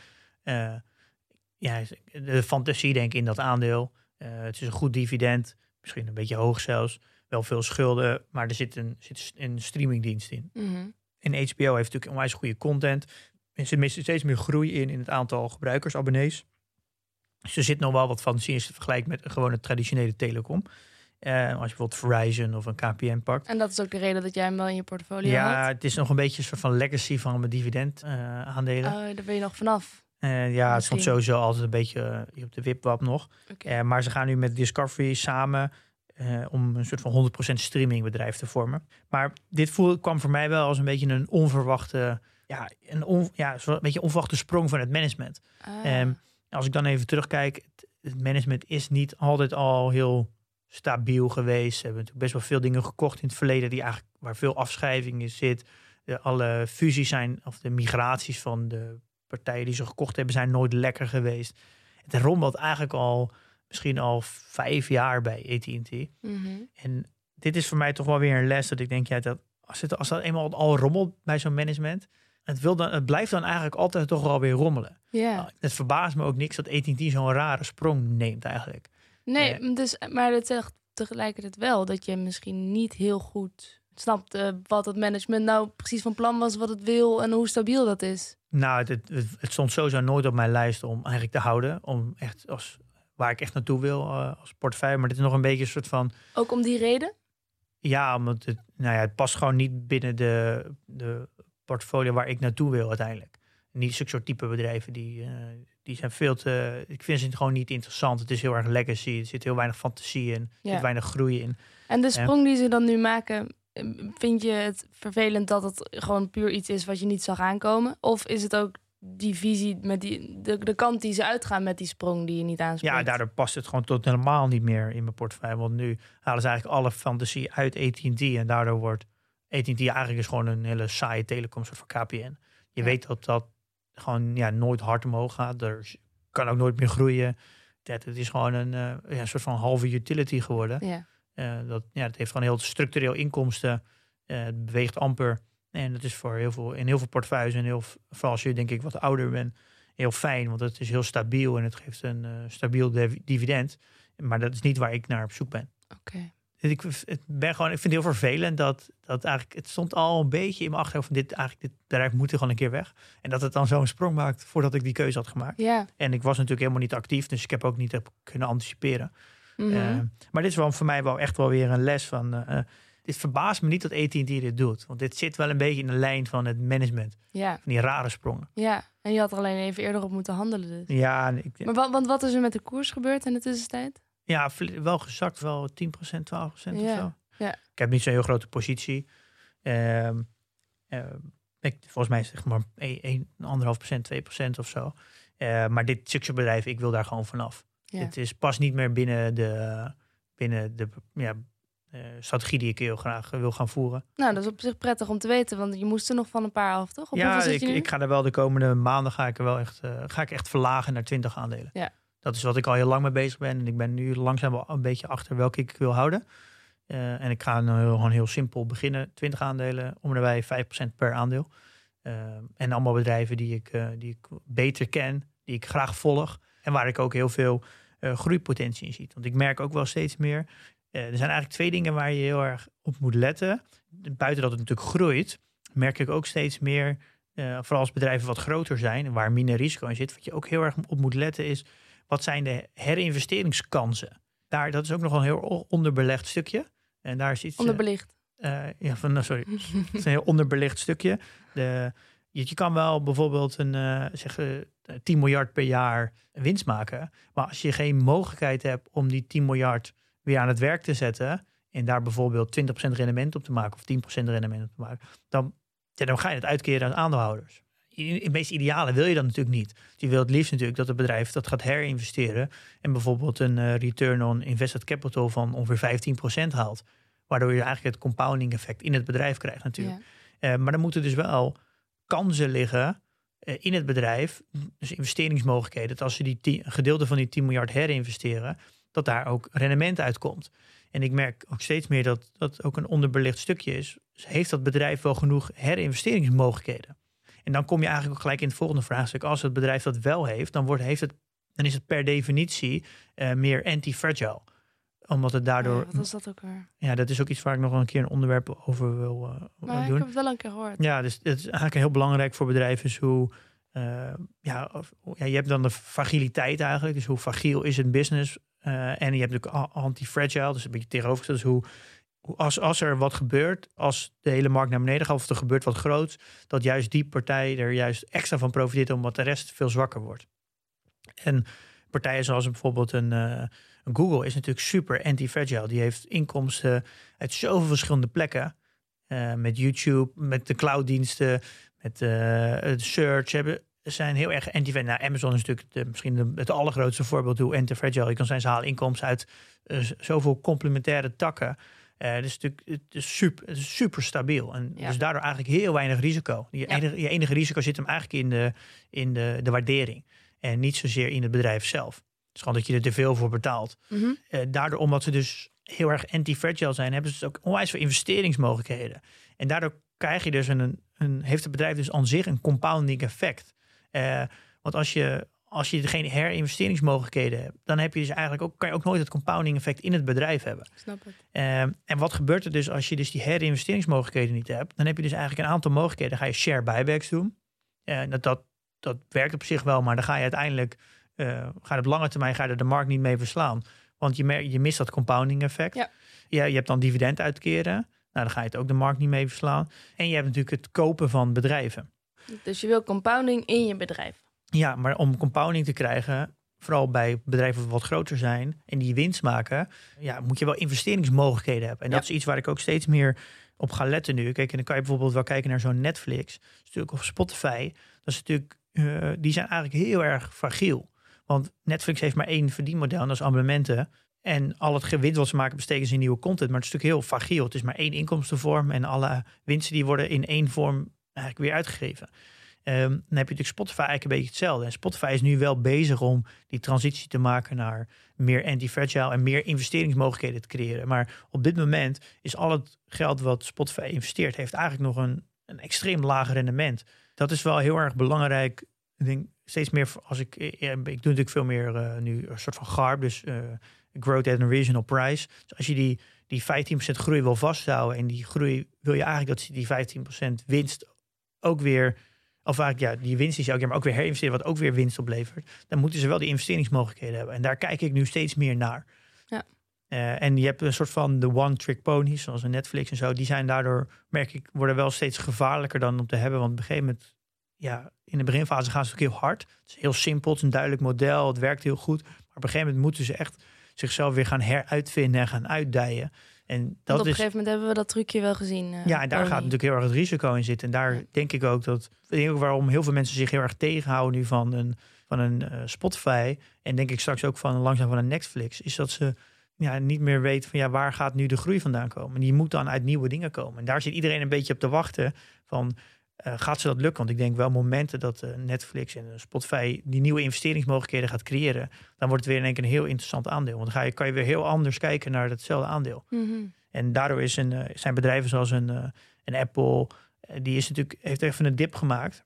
D: ja, de fantasie denk ik in dat aandeel. Eh, het is een goed dividend, misschien een beetje hoog zelfs. Wel veel schulden, maar er zit een, zit een streamingdienst in.
C: Mhm.
D: En HBO heeft natuurlijk onwijs goede content. Er zit steeds meer groei in in het aantal gebruikers, abonnees. Dus er zit nog wel wat fantasie in het vergelijkt met een gewone traditionele telecom. Eh, als je bijvoorbeeld Verizon of een KPN pakt.
C: En dat is ook de reden dat jij hem wel in je portfolio
D: Ja,
C: had?
D: het is nog een beetje een soort van legacy van mijn dividend eh, aandelen.
C: Oh, daar ben je nog vanaf.
D: Eh, ja, het stond sowieso altijd een beetje eh, op de wipwap nog. Eh, maar ze gaan nu met Discovery samen om een soort van 100% streamingbedrijf te vormen. Maar dit voel, kwam voor mij wel als een beetje een onverwachte, ja, een, on, ja, een beetje onverwachte sprong van het management.
C: Ah.
D: Ehm, als ik dan even terugkijk, het, het management is niet altijd al heel stabiel geweest. Ze hebben natuurlijk best wel veel dingen gekocht in het verleden die eigenlijk waar veel afschrijving in zit. De, alle fusies zijn, of de migraties van de partijen die ze gekocht hebben, zijn nooit lekker geweest. Het rommelt eigenlijk al misschien al vijf jaar bij AT&T.
C: Mhm.
D: En dit is voor mij toch wel weer een les dat ik denk, ja, dat als, het, als dat eenmaal al rommelt bij zo'n management, het, wil dan, het blijft dan eigenlijk altijd toch wel weer rommelen.
C: Ja.
D: Nou, Het verbaast me ook niks dat AT&T zo'n rare sprong neemt eigenlijk.
C: Nee,
D: Eh,
C: dus, maar het zegt tegelijkertijd wel dat je misschien niet heel goed snapt eh, wat het management nou precies van plan was, wat het wil en hoe stabiel dat is.
D: Nou, het, het, het stond sowieso nooit op mijn lijst om eigenlijk te houden. Om echt als, waar ik echt naartoe wil eh, als portefeuille. Maar dit is nog een beetje een soort van...
C: Ook om die reden?
D: Ja, omdat het, nou ja, het past gewoon niet binnen de, de portfolio waar ik naartoe wil uiteindelijk. Niet zulke soort type bedrijven die, eh, die zijn veel te. Ik vind ze gewoon niet interessant. Het is heel erg legacy. Er zit heel weinig fantasie in. Er
C: Ja.
D: zit weinig groei in.
C: En de sprong die ze dan nu maken, vind je het vervelend dat het gewoon puur iets is wat je niet zag aankomen? Of is het ook die visie met die, de, de kant die ze uitgaan met die sprong die je niet aanspreekt?
D: Ja, daardoor past het gewoon tot helemaal niet meer in mijn portefeuille. Want nu halen ze eigenlijk alle fantasie uit AT&T. En daardoor wordt AT&T eigenlijk dus gewoon een hele saaie telecom soort van KPN. Je
C: Ja.
D: weet dat dat gewoon ja, nooit hard omhoog gaat. Er kan ook nooit meer groeien. Dat, het is gewoon een, eh, ja, soort van halve utility geworden.
C: Ja.
D: Eh, dat, ja, het heeft gewoon heel structureel inkomsten. Eh, het beweegt amper. En dat is voor heel veel, in heel veel portefeuilles en heel, vooral als je denk ik wat ouder bent, heel fijn. Want het is heel stabiel en het geeft een eh, stabiel div- dividend. Maar dat is niet waar ik naar op zoek ben.
C: Oké.
D: Ik, het ben gewoon, ik vind het heel vervelend dat, dat eigenlijk, het stond al een beetje in mijn achterhoofd van dit, eigenlijk, dit bedrijf moet er gewoon een keer weg. En dat het dan zo'n sprong maakt voordat ik die keuze had gemaakt.
C: Ja.
D: En ik was natuurlijk helemaal niet actief, dus ik heb ook niet heb kunnen anticiperen.
C: Mhm.
D: Eh, maar dit is wel voor mij wel echt wel weer een les van. eh, eh, dit verbaast me niet dat AT&T dit doet. Want dit zit wel een beetje in de lijn van het management.
C: ja.
D: Van die rare sprongen.
C: Ja. En je had er alleen even eerder op moeten handelen dus.
D: Ja, ik,
C: Maar wat, want wat is er met de koers gebeurd in de tussentijd?
D: ja wel gezakt, wel 10%, 12% of zo.
C: ja.
D: Ik heb niet zo'n heel grote positie. Ehm, ik, volgens mij is het zeg maar 1,5%, 2% of zo. Maar dit succesbedrijf, ik wil daar gewoon vanaf.
C: Ja.
D: Het is pas niet meer binnen de, binnen de ja, eh, strategie die ik heel graag wil gaan voeren.
C: Nou, dat is op zich prettig om te weten, want je moest er nog van een paar af, toch? Op
D: ja, ik,
C: nu?
D: ik ga er wel de komende maanden ga ik er wel echt, eh, ga ik echt verlagen naar 20 aandelen.
C: Ja.
D: Dat is wat ik al heel lang mee bezig ben. En ik ben nu langzaam wel een beetje achter welke ik wil houden. Eh, en ik ga heel- gewoon heel simpel beginnen. 20 aandelen, om en bij 5% per aandeel. Eh, en allemaal bedrijven die ik, eh, die ik beter ken, die ik graag volg. En waar ik ook heel veel eh, groeipotentie in zie. Want ik merk ook wel steeds meer. eh, er zijn eigenlijk twee dingen waar je heel erg op moet letten. Buiten dat het natuurlijk groeit, merk ik ook steeds meer. eh, vooral als bedrijven wat groter zijn waar minder risico in zit. Wat je ook heel erg op moet letten is. Wat zijn de herinvesteringskansen? Daar, dat is ook nog wel een heel onderbelegd stukje. En daar is iets.
C: Onderbelicht.
D: ja, van, nou, sorry. Het is een heel onderbelicht stukje. De, je, je kan wel bijvoorbeeld een, zeg, eh, 10 miljard per jaar winst maken. Maar als je geen mogelijkheid hebt om die 10 miljard weer aan het werk te zetten. En daar bijvoorbeeld 20% rendement op te maken of 10% rendement op te maken. Dan, ja, dan ga je het uitkeren aan aandeelhouders. In het meest ideale wil je dat natuurlijk niet. Je wil het liefst natuurlijk dat het bedrijf dat gaat herinvesteren. En bijvoorbeeld een eh, return on invested capital van ongeveer 15% haalt. Waardoor je eigenlijk het compounding effect in het bedrijf krijgt natuurlijk.
C: Ja.
D: Eh, maar dan moeten dus wel kansen liggen eh, in het bedrijf. Dus investeringsmogelijkheden. Dat als ze die 10 een gedeelte van die 10 miljard herinvesteren, dat daar ook rendement uitkomt. En ik merk ook steeds meer dat dat ook een onderbelicht stukje is. Heeft dat bedrijf wel genoeg herinvesteringsmogelijkheden? En dan kom je eigenlijk ook gelijk in het volgende vraagstuk. Als het bedrijf dat wel heeft, dan, wordt, heeft het, dan is het per definitie uh, meer anti-fragile omdat het daardoor.
C: Ja, wat dat ook weer?
D: Ja, dat is ook iets waar ik nog wel een keer een onderwerp over wil, uh,
C: maar
D: doen.
C: Ik heb het wel een keer gehoord.
D: Ja, dus het is eigenlijk heel belangrijk voor bedrijven. Is hoe, uh, ja, of, ja, je hebt dan de fragiliteit eigenlijk. Dus hoe fragiel is een business? Uh, en je hebt natuurlijk anti-fragile, dus een beetje tegenovergesteld. Dus hoe, hoe als, als er wat gebeurt, als de hele markt naar beneden gaat of er gebeurt wat groots, dat juist die partij er juist extra van profiteert omdat de rest veel zwakker wordt. En partijen zoals bijvoorbeeld een, uh, een Google is natuurlijk super anti-fragile. Die heeft inkomsten uit zoveel verschillende plekken. Uh, met YouTube, met de clouddiensten, met uh, search. Hebben, zijn heel erg anti Nou, Amazon is natuurlijk de, misschien de, het allergrootste voorbeeld hoe anti-fragile je kan zijn. Ze halen inkomsten uit zoveel complementaire takken. Uh, dus natuurlijk, het is super, het is super stabiel. En
C: Ja.
D: dus daardoor eigenlijk heel weinig risico. Je,
C: Ja.
D: enige, je enige risico zit hem eigenlijk in de, in de, de waardering. En niet zozeer in het bedrijf zelf. Het is gewoon dat je er te veel voor betaalt.
C: Mhm.
D: Eh, daardoor, omdat ze dus heel erg anti-fragile zijn, hebben ze dus ook onwijs veel investeringsmogelijkheden. En daardoor krijg je dus een, een heeft het bedrijf dus aan zich een compounding effect. Eh, want als je, als je geen herinvesteringsmogelijkheden hebt, dan heb je dus eigenlijk ook, kan je ook nooit het compounding effect in het bedrijf hebben.
C: Snap het.
D: Eh, en wat gebeurt er dus als je dus die herinvesteringsmogelijkheden niet hebt? Dan heb je dus eigenlijk een aantal mogelijkheden. Dan ga je share buybacks doen. Eh, dat, dat, dat werkt op zich wel, maar dan ga je uiteindelijk, eh ga je op lange termijn ga je de markt niet mee verslaan. Want je, je mist dat compounding effect.
C: Ja.
D: Ja, je hebt dan dividend uitkeren. Nou, dan ga je het ook de markt niet mee verslaan. En je hebt natuurlijk het kopen van bedrijven.
C: Dus je wil compounding in je bedrijf.
D: Ja, maar om compounding te krijgen, vooral bij bedrijven die wat groter zijn en die winst maken, ja, moet je wel investeringsmogelijkheden hebben. En dat is iets waar ik ook steeds meer op ga letten nu. Kijk, en dan kan je bijvoorbeeld wel kijken naar zo'n Netflix, natuurlijk of Spotify. Dat is natuurlijk, eh, die zijn eigenlijk heel erg fragiel. Want Netflix heeft maar één verdienmodel en dat is abonnementen. En al het gewin wat ze maken besteken ze in nieuwe content. Maar het is natuurlijk heel fragiel. Het is maar één inkomstenvorm en alle winsten die worden in één vorm eigenlijk weer uitgegeven. Ehm, dan heb je natuurlijk Spotify eigenlijk een beetje hetzelfde. En Spotify is nu wel bezig om die transitie te maken naar meer anti-fragile en meer investeringsmogelijkheden te creëren. Maar op dit moment is al het geld wat Spotify investeert, heeft eigenlijk nog een, een extreem laag rendement. Dat is wel heel erg belangrijk. Ik denk steeds meer als ik, eh, ik doe natuurlijk veel meer eh, nu een soort van GARP, dus eh, growth at a regional price. Dus als je die, die 15% groei wil vasthouden en die groei wil je eigenlijk dat die 15% winst ook weer of eigenlijk ja, die winst is elke keer, maar ook weer herinvesteren, wat ook weer winst oplevert. Dan moeten ze wel die investeringsmogelijkheden hebben. En daar kijk ik nu steeds meer naar.
C: Ja.
D: En je hebt een soort van de one-trick ponies, zoals een Netflix en zo. Die zijn daardoor, merk ik, worden wel steeds gevaarlijker dan om te hebben. Want op een gegeven moment, ja, in de beginfase gaan ze ook heel hard. Het is heel simpel, het is een duidelijk model, het werkt heel goed. Maar op een gegeven moment moeten ze echt zichzelf weer gaan heruitvinden en gaan uitdijen. En
C: Want
D: dat
C: op een
D: is
C: gegeven moment hebben we dat trucje wel gezien. eh,
D: ja, en daar gaat natuurlijk heel erg het risico in zitten. En daar denk ik ook dat. Denk ook waarom heel veel mensen zich heel erg tegenhouden nu van een, van een eh, Spotify. En denk ik straks ook van langzaam van een Netflix. Is dat ze ja, niet meer weten van ja, waar gaat nu de groei vandaan komen. En die moet dan uit nieuwe dingen komen. En daar zit iedereen een beetje op te wachten. Van eh, gaat ze dat lukken? Want ik denk wel momenten dat eh, Netflix en eh, Spotify die nieuwe investeringsmogelijkheden gaat creëren. Dan wordt het weer in één keer een heel interessant aandeel. Want dan ga je, kan je weer heel anders kijken naar hetzelfde aandeel.
C: Mhm.
D: En daardoor is een, zijn bedrijven zoals een, een Apple, die is natuurlijk, heeft even een dip gemaakt.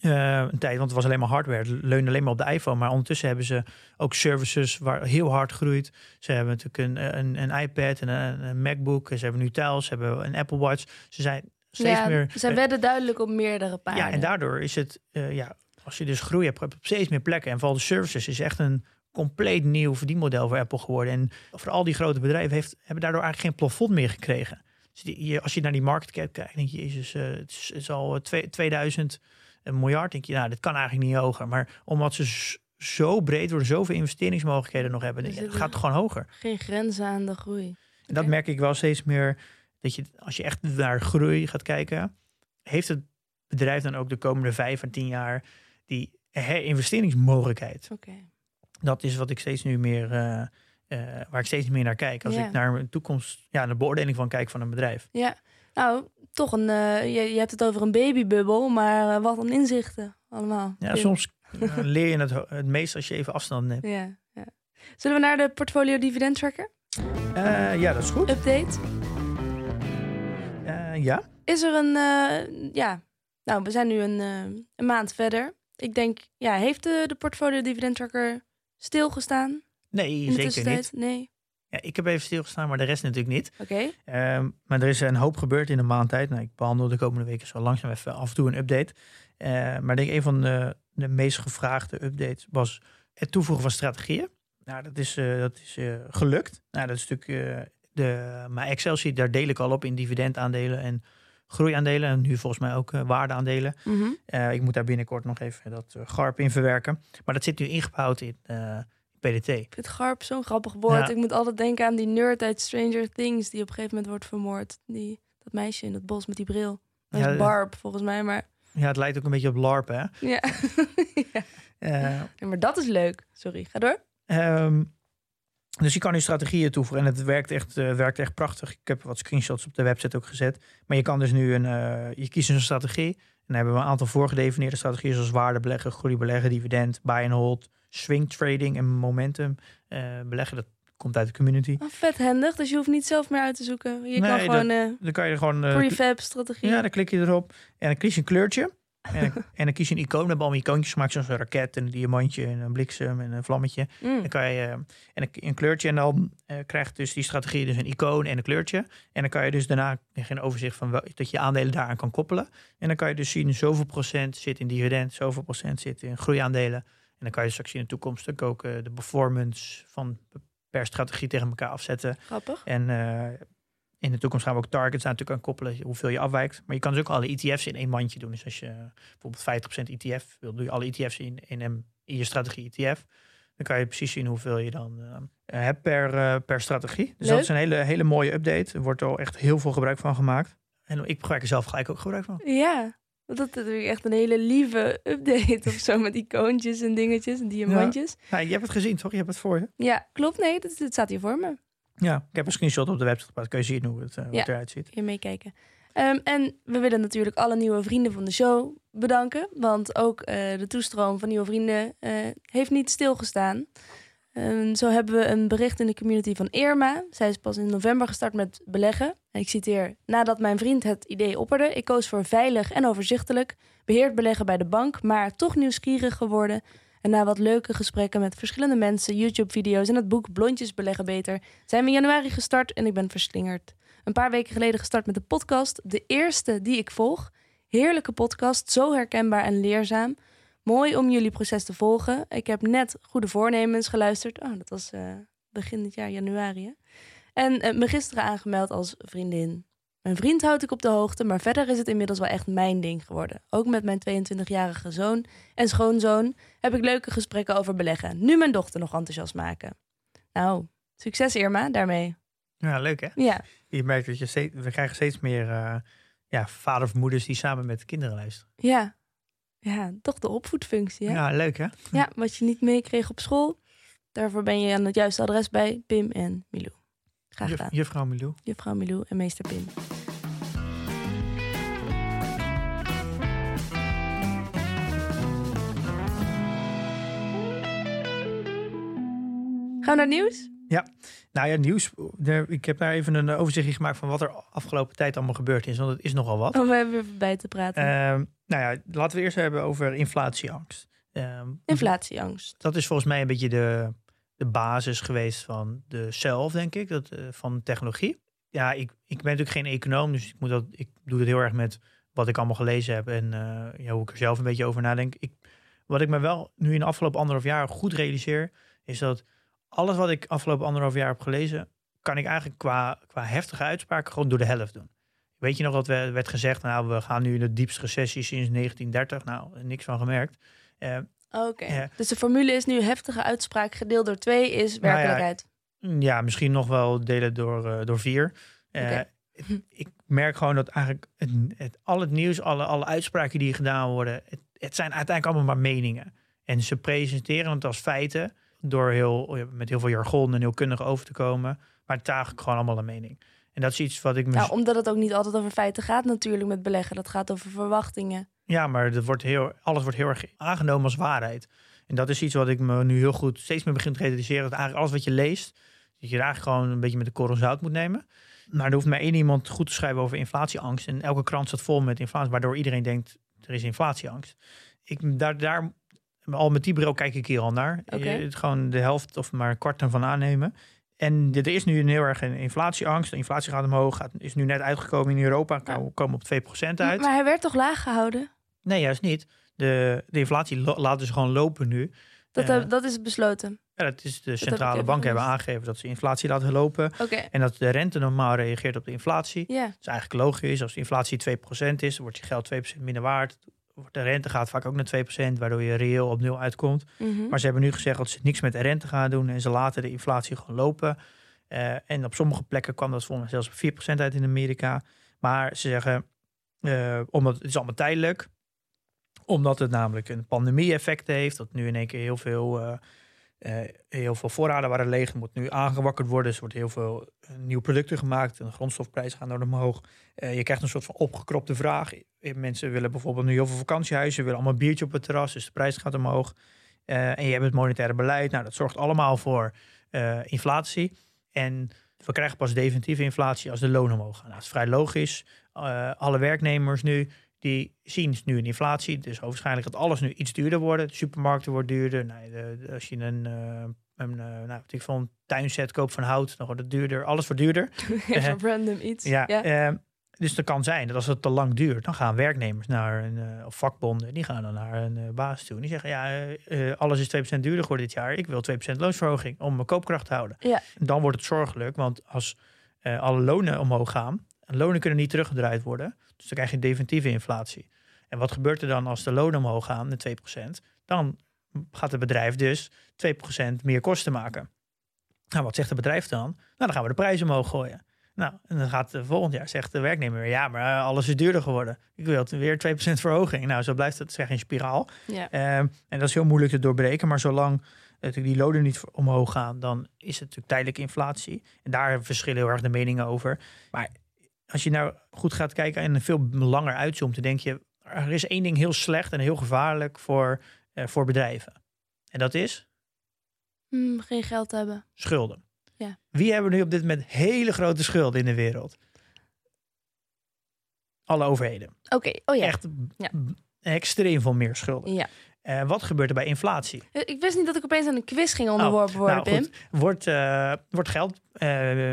D: Een tijd, want het was alleen maar hardware. Het leunde alleen maar op de iPhone. Maar ondertussen hebben ze ook services waar heel hard groeit. Ze hebben natuurlijk een, een, een iPad en een, een MacBook. Ze hebben nu Tiles, ze hebben een Apple Watch. Ze zijn steeds
C: ja,
D: meer...
C: Zij werden duidelijk op meerdere paarden.
D: Ja, en daardoor is het, eh, ja, als je dus groei hebt op steeds meer plekken en vooral de services is echt een compleet nieuw verdienmodel voor Apple geworden. En voor al die grote bedrijven heeft, hebben daardoor eigenlijk geen plafond meer gekregen. Dus die, als je naar die market cap kijkt, denk je, jezus, eh, het, is, het is al eh, twee- 2000 miljard. Denk je, nou, dit kan eigenlijk niet hoger. Maar omdat ze zo breed worden, zoveel investeringsmogelijkheden nog hebben,
C: Dus
D: je,
C: het
D: gaat gewoon hoger.
C: Geen grenzen aan de groei.
D: En dat merk ik wel steeds meer. Dat je, als je echt naar groei gaat kijken, heeft het bedrijf dan ook de komende vijf en tien jaar die herinvesteringsmogelijkheid. Dat is wat ik steeds nu meer, eh, eh, waar ik steeds meer naar kijk. Als ik naar een toekomst, ja, naar de beoordeling van kijk van een bedrijf.
C: Ja, nou, toch een. eh, je, je hebt het over een babybubbel, maar wat een inzichten allemaal.
D: Ja, soms leer je het, het meest als je even afstand neemt.
C: Ja, ja. Zullen we naar de portfolio dividend tracker?
D: Ja, dat is goed.
C: Update.
D: Ja.
C: Is er een, eh, ja, nou, we zijn nu een, eh, een maand verder. Ik denk, ja, heeft de, de portfolio dividend tracker stilgestaan
D: Nee,
C: de
D: zeker niet.
C: Nee.
D: Ja, ik heb even stilgestaan, maar de rest natuurlijk niet.
C: Oké.
D: Ehm, maar er is een hoop gebeurd in een maand tijd. Nou, ik behandel de komende weken zo langzaam even af en toe een update. Eh, maar ik denk een van de, de meest gevraagde updates was het toevoegen van strategieën. Nou, dat is, eh, dat is gelukt. Nou, dat is natuurlijk de, mijn Excel-sheet, daar deel ik al op in dividendaandelen en groeiaandelen. En nu volgens mij ook eh, waardeaandelen.
C: Mhm.
D: Eh, ik moet daar binnenkort nog even dat eh, GARP in verwerken. Maar dat zit nu ingebouwd in PDT.
C: Ik vind Garp zo'n grappig woord.
D: Ja.
C: Ik moet altijd denken aan die nerd uit Stranger Things... die op een gegeven moment wordt vermoord. Die, dat meisje in het bos met die bril. Dat
D: Ja,
C: is Barb, volgens mij. Maar
D: Ja, het lijkt ook een beetje op LARP, hè?
C: ja. ja. Maar dat is leuk. Sorry, ga door.
D: Ehm, dus je kan nu strategieën toevoegen en het werkt echt, eh, werkt echt prachtig. Ik heb wat screenshots op de website ook gezet. Maar je kan dus nu een, eh, je kiest een strategie. En dan hebben we een aantal voorgedefinieerde strategieën zoals waarde beleggen, groei beleggen, dividend, buy and hold, swing trading en momentum eh, beleggen. Dat komt uit de community.
C: Oh, vet handig, dus je hoeft niet zelf meer uit te zoeken. Je kan gewoon eh
D: Dan kan je gewoon.
C: prefab strategie.
D: ja, dan klik je erop en dan kies je een kleurtje. En, dan- en dan kies je een icoon. We hebben allemaal icoontjes gemaakt, zoals een raket, en een diamantje, en een bliksem en een vlammetje.
C: Mm.
D: Dan kan je eh, en een, een kleurtje en dan eh, krijgt dus die strategie dus een icoon en een kleurtje. En dan kan je dus daarna krijg je een overzicht van wel, dat je aandelen daaraan kan koppelen. En dan kan je dus zien zoveel procent zit in dividend, zoveel procent zit in groeiaandelen. En dan kan je straks in de toekomst ook, ook eh, de performance van per strategie tegen elkaar afzetten.
C: Grappig.
D: En in de toekomst gaan we ook targets aan natuurlijk aan koppelen, hoeveel je afwijkt. Maar je kan dus ook alle ETF's in één mandje doen. Dus als je bijvoorbeeld 50% ETF wil, doe je alle ETF's in, in, je strategie ETF. Dan kan je precies zien hoeveel je dan eh, hebt per, eh, per strategie. Dus
C: Leuk.
D: dat is een hele, hele mooie update. Er wordt al echt heel veel gebruik van gemaakt. En ik gebruik er zelf gelijk ook gebruik van.
C: Ja, want dat is natuurlijk echt een hele lieve update of zo met icoontjes en dingetjes en diamantjes.
D: Nou, je hebt het gezien, toch? Je hebt het voor je.
C: Ja, klopt. Nee, dat, dat staat hier voor me.
D: Ja, ik heb een screenshot op de website geplaatst. Kun je zien hoe het, eh, hoe
C: Ja.
D: het eruit ziet.
C: Hier meekijken. Ehm, en we willen natuurlijk alle nieuwe vrienden van de show bedanken. Want ook eh, de toestroom van nieuwe vrienden eh, heeft niet stilgestaan. Ehm, zo hebben we een bericht in de community van Irma. Zij is pas in november gestart met beleggen. En ik citeer: Nadat mijn vriend het idee opperde, ik koos voor veilig en overzichtelijk, beheerd beleggen bij de bank, maar toch nieuwsgierig geworden. En na wat leuke gesprekken met verschillende mensen, YouTube-video's en het boek Blondjes beleggen beter, zijn we in januari gestart en ik ben verslingerd. Een paar weken geleden gestart met de podcast, de eerste die ik volg. Heerlijke podcast, zo herkenbaar en leerzaam. Mooi om jullie proces te volgen. Ik heb net Goede Voornemens geluisterd. Oh, dat was eh, begin dit jaar, januari. Hè? En eh, me gisteren aangemeld als vriendin. Mijn vriend houd ik op de hoogte, maar verder is het inmiddels wel echt mijn ding geworden. Ook met mijn 22-jarige zoon en schoonzoon heb ik leuke gesprekken over beleggen. Nu mijn dochter nog enthousiast maken. Nou, succes Irma daarmee.
D: Ja, leuk hè?
C: Ja,
D: Je merkt dat je steeds, we krijgen steeds meer eh ja, vader of moeders die samen met de kinderen luisteren.
C: ja. Ja, toch de opvoedfunctie. Hè?
D: Ja, leuk hè?
C: Ja, wat je niet meekreeg op school. Daarvoor ben je aan het juiste adres bij Pim en Milou. Graag gedaan.
D: juffrouw Milou.
C: Juffrouw Milou en meester Pim. Gaan we naar nieuws?
D: Nou ja, nieuws. Ik heb daar even een overzichtje gemaakt van wat er afgelopen tijd allemaal gebeurd is. Want het is nogal wat.
C: Oh, we hebben weer bij te praten.
D: Ehm, nou ja, laten we eerst hebben over inflatieangst. Ehm,
C: Inflatieangst.
D: Dat is volgens mij een beetje de, de basis geweest van de zelf, denk ik, dat, eh, van technologie. Ja, ik, ik ben natuurlijk geen econoom, dus ik, moet dat, ik doe het heel erg met wat ik allemaal gelezen heb en eh, ja, hoe ik er zelf een beetje over nadenk. Ik, wat ik me wel nu in de afgelopen anderhalf jaar goed realiseer, is dat alles wat ik afgelopen anderhalf jaar heb gelezen, kan ik eigenlijk qua, qua heftige uitspraken gewoon door de helft doen. Weet je nog dat we, werd gezegd, nou, we gaan nu in de diepste recessie sinds 1930. Nou, niks van gemerkt. Eh,
C: Oké.
D: Ja.
C: Dus de formule is nu heftige uitspraak gedeeld door twee is
D: Nou ja,
C: werkelijkheid.
D: Ja, misschien nog wel delen door, eh, door vier. Eh,
C: Oké.
D: het- ik merk gewoon dat eigenlijk het, het, al het nieuws, alle, alle uitspraken die gedaan worden, het, het zijn uiteindelijk allemaal maar meningen. En ze presenteren het als feiten door heel, met heel veel jargon en heel kundig over te komen. Maar het is eigenlijk gewoon allemaal een mening. En dat is iets wat ik me...
C: Nou, omdat het ook niet altijd over feiten gaat natuurlijk met beleggen. Dat gaat over verwachtingen.
D: Ja, maar dat wordt heel, alles wordt heel erg aangenomen als waarheid. En dat is iets wat ik me nu heel goed steeds meer begin te realiseren. Dat eigenlijk alles wat je leest, Dat je eigenlijk gewoon een beetje met de korrel zout moet nemen. Maar er hoeft maar één iemand goed te schrijven over inflatieangst. En elke krant staat vol met inflatie, waardoor iedereen denkt er is inflatieangst. Ik, daar, daar, al met die bril kijk ik hier al naar.
C: Oké.
D: Je- het gewoon de helft of maar een kwart ervan aannemen. En er is nu een heel erg een inflatieangst. De inflatie gaat omhoog, gaat, is nu net uitgekomen in Europa. Komen op 2% uit.
C: Maar hij werd toch laag gehouden?
D: Nee, juist niet. De, de inflatie laten ze gewoon lopen nu.
C: Dat, heb- dat is besloten.
D: Ja, dat is de centrale bank hebben
C: gemist.
D: aangegeven dat ze inflatie laten lopen. En dat de rente normaal reageert op de inflatie.
C: ja.
D: Dat is eigenlijk logisch. Als de inflatie 2% is, dan wordt je geld 2% minder waard. De rente gaat vaak ook naar 2%, waardoor je reëel op nul uitkomt.
C: Mhm.
D: Maar ze hebben nu gezegd dat ze niks met de rente gaan doen. En ze laten de inflatie gewoon lopen. Eh, en op sommige plekken kwam dat volgens mij zelfs op 4% uit in Amerika. Maar ze zeggen, eh, omdat het is allemaal tijdelijk. Omdat het namelijk een pandemie-effect heeft. Dat nu in één keer heel veel, eh, eh, heel veel voorraden waren leeg. moet nu aangewakkerd worden. Dus er wordt heel veel eh, nieuwe producten gemaakt. En de grondstofprijzen gaan door omhoog. Eh, je krijgt een soort van opgekropte vraag. Mensen willen bijvoorbeeld nu heel veel vakantiehuizen. willen allemaal biertje op het terras. Dus de prijs gaat omhoog. En je hebt het monetaire beleid. Nou, dat zorgt allemaal voor inflatie. En we krijgen pas definitieve inflatie als de lonen omhoog gaan. Nou, dat is vrij logisch. Alle werknemers nu, die zien nu een inflatie. Dus waarschijnlijk gaat alles nu iets duurder worden. De supermarkten worden duurder. De, de- als je een, eh, een, eh, nou, wat ik van een tuinset koopt van hout, dan wordt het duurder. Alles wordt duurder.
C: Even random iets.
D: Ja,
C: Ja.
D: eh, dus het kan zijn dat als het te lang duurt, dan gaan werknemers naar een eh, of vakbonden, die gaan dan naar een eh, baas toe. En die zeggen, ja, eh, eh, alles is 2% duurder geworden dit jaar. Ik wil 2% loonsverhoging om mijn koopkracht te houden.
C: Ja.
D: En dan wordt het zorgelijk, want als eh, alle lonen omhoog gaan, en lonen kunnen niet teruggedraaid worden, dus dan krijg je definitieve inflatie. En wat gebeurt er dan als de lonen omhoog gaan met 2%? Dan gaat het bedrijf dus 2% meer kosten maken. Nou, wat zegt het bedrijf dan? Nou, dan gaan we de prijzen omhoog gooien. Nou, en dan gaat volgend jaar, zegt de werknemer ja, maar eh, alles is duurder geworden. Ik wil weer 2% verhoging. Nou, zo blijft het zeg een spiraal.
C: Ja.
D: Ehm, en dat is heel moeilijk te doorbreken. Maar zolang natuurlijk die lonen niet omhoog gaan, dan is het natuurlijk tijdelijke inflatie. En daar verschillen heel erg de meningen over. Maar als je nou goed gaat kijken en veel langer uitzoomt, dan denk je, er is één ding heel slecht en heel gevaarlijk voor, eh, voor bedrijven. En dat is
C: Hmm, geen geld hebben.
D: schulden.
C: Ja.
D: Wie hebben nu op dit moment hele grote schulden in de wereld? Alle overheden.
C: Oké, oh ja.
D: Echt
C: Ja.
D: extreem veel meer schulden.
C: ja.
D: Eh, wat gebeurt er bij inflatie?
C: Eh, Ik wist niet dat ik opeens aan een quiz ging onderworpen worden,
D: nou,
C: Pim.
D: wordt, eh, wordt geld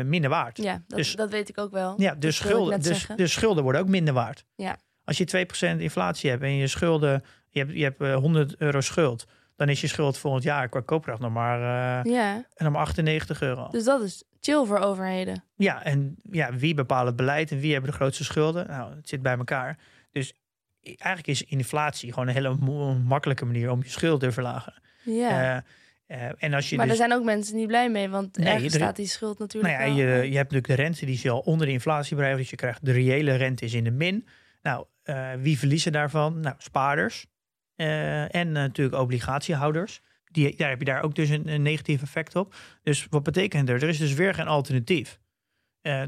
D: minder waard.
C: Ja, dat,
D: Dus-
C: dat weet ik ook wel.
D: Ja, dus, schulden, dus, dus schulden worden ook minder waard.
C: Ja.
D: Als je 2% inflatie hebt en je schulden, je hebt, je hebt eh, 100 euro schuld, dan is je schuld volgend jaar qua koopkracht nog maar,
C: Ja,
D: nog maar 98 euro.
C: dus dat is chill voor overheden.
D: Ja, en ja, wie bepaalt het beleid en wie hebben de grootste schulden? Nou, het zit bij elkaar. Dus eigenlijk is inflatie gewoon een hele makkelijke manier om je schuld te verlagen.
C: Ja.
D: Eh, eh, en als je
C: maar
D: dus,
C: er zijn ook mensen niet blij mee, want
D: Nee, er-
C: staat die schuld natuurlijk
D: nou ja, je, je hebt natuurlijk de rente die is al onder de inflatie bedrijven. Dus je krijgt de reële rente is in de min. Nou, eh, wie verliezen daarvan? Nou, spaarders. En natuurlijk obligatiehouders. Die, daar heb je daar ook dus een, een negatief effect op. Dus wat betekent er? Er is dus weer geen alternatief.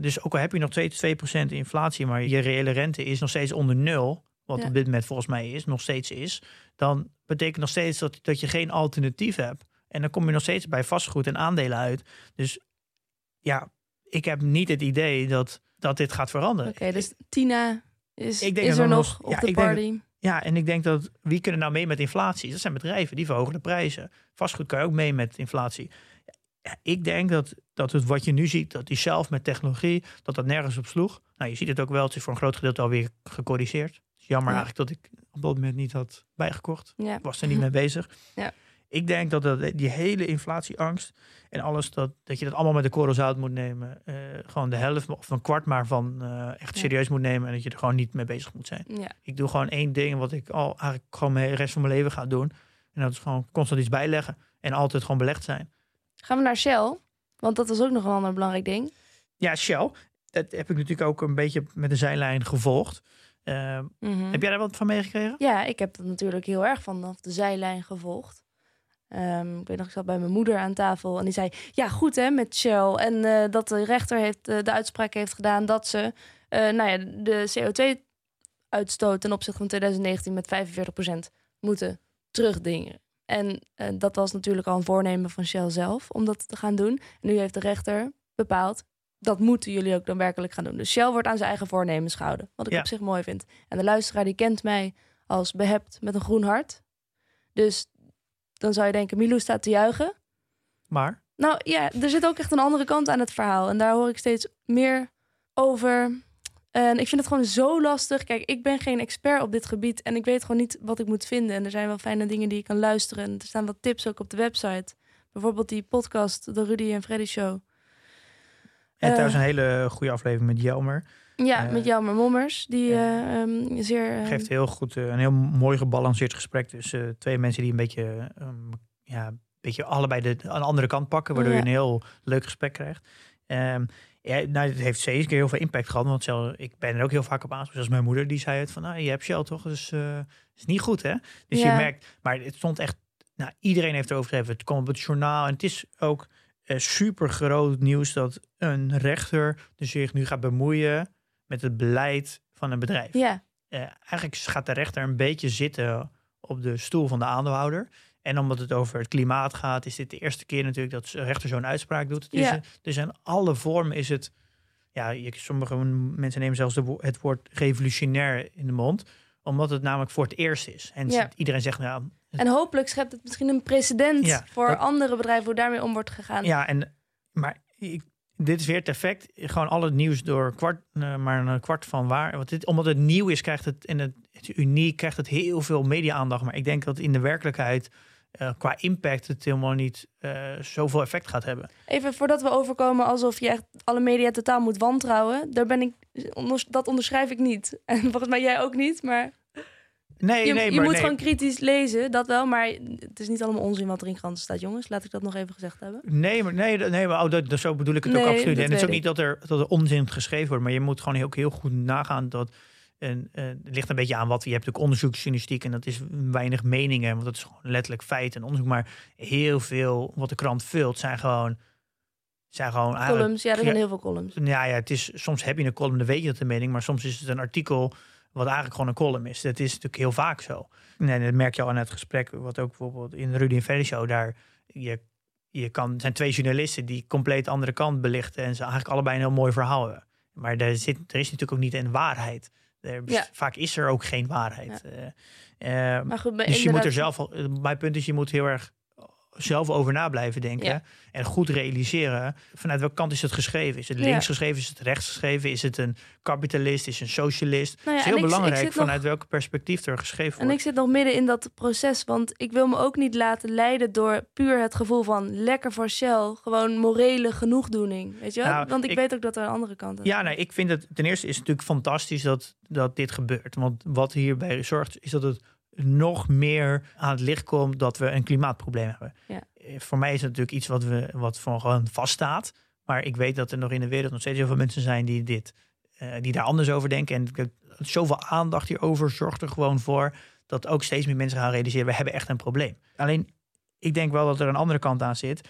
D: Dus ook al heb je nog steeds 2% inflatie, maar je reële rente is nog steeds onder nul, wat
C: Ja.
D: op dit moment volgens mij is, nog steeds is, dan betekent nog steeds dat, dat je geen alternatief hebt. En dan kom je nog steeds bij vastgoed en aandelen uit. Dus ja, ik heb niet het idee dat, dat dit gaat veranderen.
C: Oké, dus Tina is,
D: Ik denk
C: is er nog op
D: ja,
C: de
D: denk
C: party.
D: Ja, en ik denk dat wie kunnen nou mee met inflatie? Dat zijn bedrijven die verhogen de prijzen. Vastgoed kan je ook mee met inflatie. Ja, ik denk dat, dat het wat je nu ziet, dat die zelf met technologie, dat dat nergens op sloeg. Nou, je ziet het ook wel, het is voor een groot gedeelte alweer gecorrigeerd. Is jammer
C: Ja.
D: eigenlijk dat ik op dat moment niet had bijgekocht.
C: Ja.
D: Was er niet mee bezig.
C: Ja.
D: Ik denk dat, dat die hele inflatieangst en alles, dat, dat je dat allemaal met de korrel zout moet nemen. eh, gewoon de helft of een kwart maar van eh, echt serieus moet nemen. En dat je er gewoon niet mee bezig moet zijn.
C: ja.
D: Ik doe gewoon één ding wat ik al eigenlijk gewoon de rest van mijn leven ga doen. En dat is gewoon constant iets bijleggen. En altijd gewoon belegd zijn.
C: Gaan we naar Shell? Want dat was ook nog een ander belangrijk ding.
D: Ja, Shell. Dat heb ik natuurlijk ook een beetje met de zijlijn gevolgd. Eh,
C: Mhm.
D: Heb jij daar wat van meegekregen?
C: Ja, ik heb dat natuurlijk heel erg vanaf de zijlijn gevolgd. Ehm, ik weet nog, ik zat bij mijn moeder aan tafel en die zei: Ja, goed hè, met Shell. En eh, dat de rechter heeft, eh, de uitspraak heeft gedaan dat ze eh, nou ja, de CO2-uitstoot ten opzichte van 2019 met 45% moeten terugdingen. En dat was natuurlijk al een voornemen van Shell zelf om dat te gaan doen. En nu heeft de rechter bepaald, dat moeten jullie ook dan werkelijk gaan doen. Dus Shell wordt aan zijn eigen voornemens gehouden, wat ik
D: Ja.
C: op zich mooi vind. En de luisteraar die kent mij als behept met een groen hart. Dus dan zou je denken, Milou staat te juichen.
D: Maar
C: Nou ja, er zit ook echt een andere kant aan het verhaal. En daar hoor ik steeds meer over. En ik vind het gewoon zo lastig. Kijk, ik ben geen expert op dit gebied. En ik weet gewoon niet wat ik moet vinden. En er zijn wel fijne dingen die ik kan luisteren. En er staan wat tips ook op de website. Bijvoorbeeld die podcast, de Rudy en Freddy Show.
D: En
C: Eh.
D: trouwens een hele goede aflevering met Jelmer.
C: Ja,
D: Eh,
C: met Jelmer Mommers. Die eh, ehm, zeer... eh,
D: Geeft heel goed, eh, een heel mooi gebalanceerd gesprek tussen eh, twee mensen die een beetje, ehm, ja, een beetje allebei de, aan de andere kant pakken, waardoor
C: Ja.
D: je een heel leuk gesprek krijgt. Ehm, ja, nou, het heeft zeker heel veel impact gehad, want zelf, ik ben er ook heel vaak op aangesproken. Zoals mijn moeder, die zei het van, nou, je hebt Shell toch, dus eh is niet goed, hè? Dus
C: Ja.
D: je merkt, maar het stond echt, nou, iedereen heeft erover geschreven. Het kwam op het journaal en het is ook super groot nieuws dat een rechter dus zich nu gaat bemoeien met het beleid van een bedrijf.
C: ja,
D: Eh, eigenlijk gaat de rechter een beetje zitten op de stoel van de aandeelhouder. En omdat het over het klimaat gaat, is dit de eerste keer natuurlijk dat de rechter zo'n uitspraak doet.
C: Ja.
D: een- dus in alle vormen is het. Ja, je, sommige mensen nemen zelfs de het woord revolutionair in de mond, omdat het namelijk voor het eerst is. En
C: Ja.
D: iedereen zegt, nou
C: en hopelijk schept het misschien een precedent
D: Ja,
C: voor
D: dat-
C: andere bedrijven hoe daarmee om wordt gegaan.
D: ja, en maar ik, dit is weer het effect. Gewoon al het nieuws door kwart, eh, maar een kwart van waar. Want dit, omdat het nieuw is, krijgt het en het, uniek, krijgt het heel veel media-aandacht. Maar ik denk dat in de werkelijkheid eh, qua impact het helemaal niet eh, zoveel effect gaat hebben.
C: Even voordat we overkomen alsof je echt alle media totaal moet wantrouwen. Daar ben ik, dat onderschrijf ik niet. En volgens mij jij ook niet. Maar
D: Nee,
C: je,
D: nee,
C: je
D: maar
C: moet
D: nee.
C: gewoon kritisch lezen, dat wel. Maar het is niet allemaal onzin wat er in kranten staat, jongens. Laat ik dat nog even gezegd hebben.
D: Nee, maar, nee, nee, maar oh, dat, dat, zo bedoel ik het ook
C: Nee,
D: absoluut.
C: dat
D: En het is ook niet dat er, dat er onzin geschreven wordt, maar je moet gewoon ook heel goed nagaan dat. En, het ligt een beetje aan wat je hebt, ook onderzoeksjournalistiek en dat is weinig meningen, want dat is gewoon letterlijk feit en onderzoek. Maar heel veel wat de krant vult zijn gewoon, zijn gewoon
C: Columns, ja, er zijn heel veel columns.
D: ja, ja, het is, soms heb je een column, dan weet je dat de mening, maar soms is het een artikel wat eigenlijk gewoon een column is. Dat is natuurlijk heel vaak zo. En dat merk je al aan het gesprek, wat ook bijvoorbeeld in de Rudy en Ferry show, daar je, je kan, er zijn twee journalisten die compleet andere kant belichten en ze eigenlijk allebei een heel mooi verhaal hebben. Maar er, zit, er is natuurlijk ook niet een waarheid. Er,
C: Ja.
D: Vaak is er ook geen waarheid. Eh, eh,
C: Maar goed, maar
D: dus je moet er zelf, eh, mijn punt is, je moet heel erg zelf over na blijven denken.
C: Ja.
D: En goed realiseren vanuit welke kant is het geschreven. Is het
C: Ja.
D: links geschreven? Is het rechts geschreven? Is het een kapitalist? Is het een socialist?
C: Nou ja,
D: het is
C: en
D: heel
C: ik- ik
D: belangrijk
C: nog-
D: vanuit welk perspectief er geschreven
C: En
D: wordt.
C: ik zit nog midden in dat proces, want ik wil me ook niet laten leiden door puur het gevoel van lekker voor Shell, gewoon morele genoegdoening, weet je wel?
D: Nou,
C: want ik,
D: ik-
C: weet ook dat er een andere kant aan
D: Ja, nee, ik vind het ten eerste is het natuurlijk fantastisch dat, dat dit gebeurt. Want wat hierbij zorgt, is dat het nog meer aan het licht komt dat we een klimaatprobleem hebben.
C: Ja.
D: Eh, Voor mij is het natuurlijk iets wat, we, wat voor gewoon vaststaat. Maar ik weet dat er nog in de wereld nog steeds heel veel mensen zijn die, dit, eh, die daar anders over denken. En zoveel aandacht hierover zorgt er gewoon voor dat ook steeds meer mensen gaan realiseren, we hebben echt een probleem. Alleen, ik denk wel dat er een andere kant aan zit.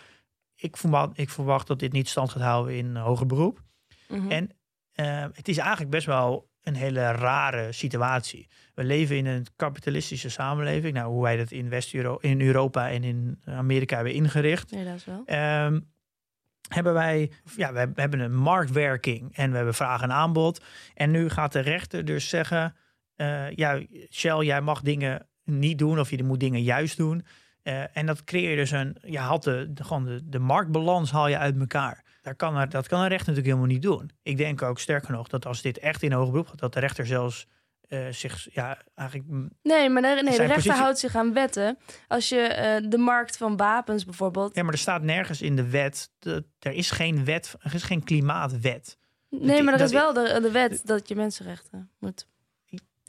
D: Ik verwacht, ik verwacht dat dit niet stand gaat houden in hoger beroep.
C: Mhm.
D: En eh, het is eigenlijk best wel een hele rare situatie. We leven in een kapitalistische samenleving. Nou, hoe wij dat in West-Europa, in Europa en in Amerika hebben ingericht.
C: Wel.
D: Ehm, hebben wij, ja, we hebben een marktwerking en we hebben vraag en aanbod. En nu gaat de rechter dus zeggen, eh, ja, Shell, jij mag dingen niet doen of je moet dingen juist doen. Eh, en dat creëer je dus een, je haalt de, de, gewoon de, de marktbalans haal je uit elkaar. Daar kan er, dat kan een rechter natuurlijk helemaal niet doen. Ik denk ook sterker nog dat als dit echt in hoger beroep gaat, dat de rechter zelfs eh, zich, ja, eigenlijk
C: Nee, maar de, nee, de rechter
D: positie-
C: houdt zich aan wetten. Als je eh, de markt van wapens bijvoorbeeld.
D: Ja, maar er staat nergens in de wet. Dat, er is geen wet. Er is geen klimaatwet.
C: nee, maar dat is wel de, de wet dat je mensenrechten moet.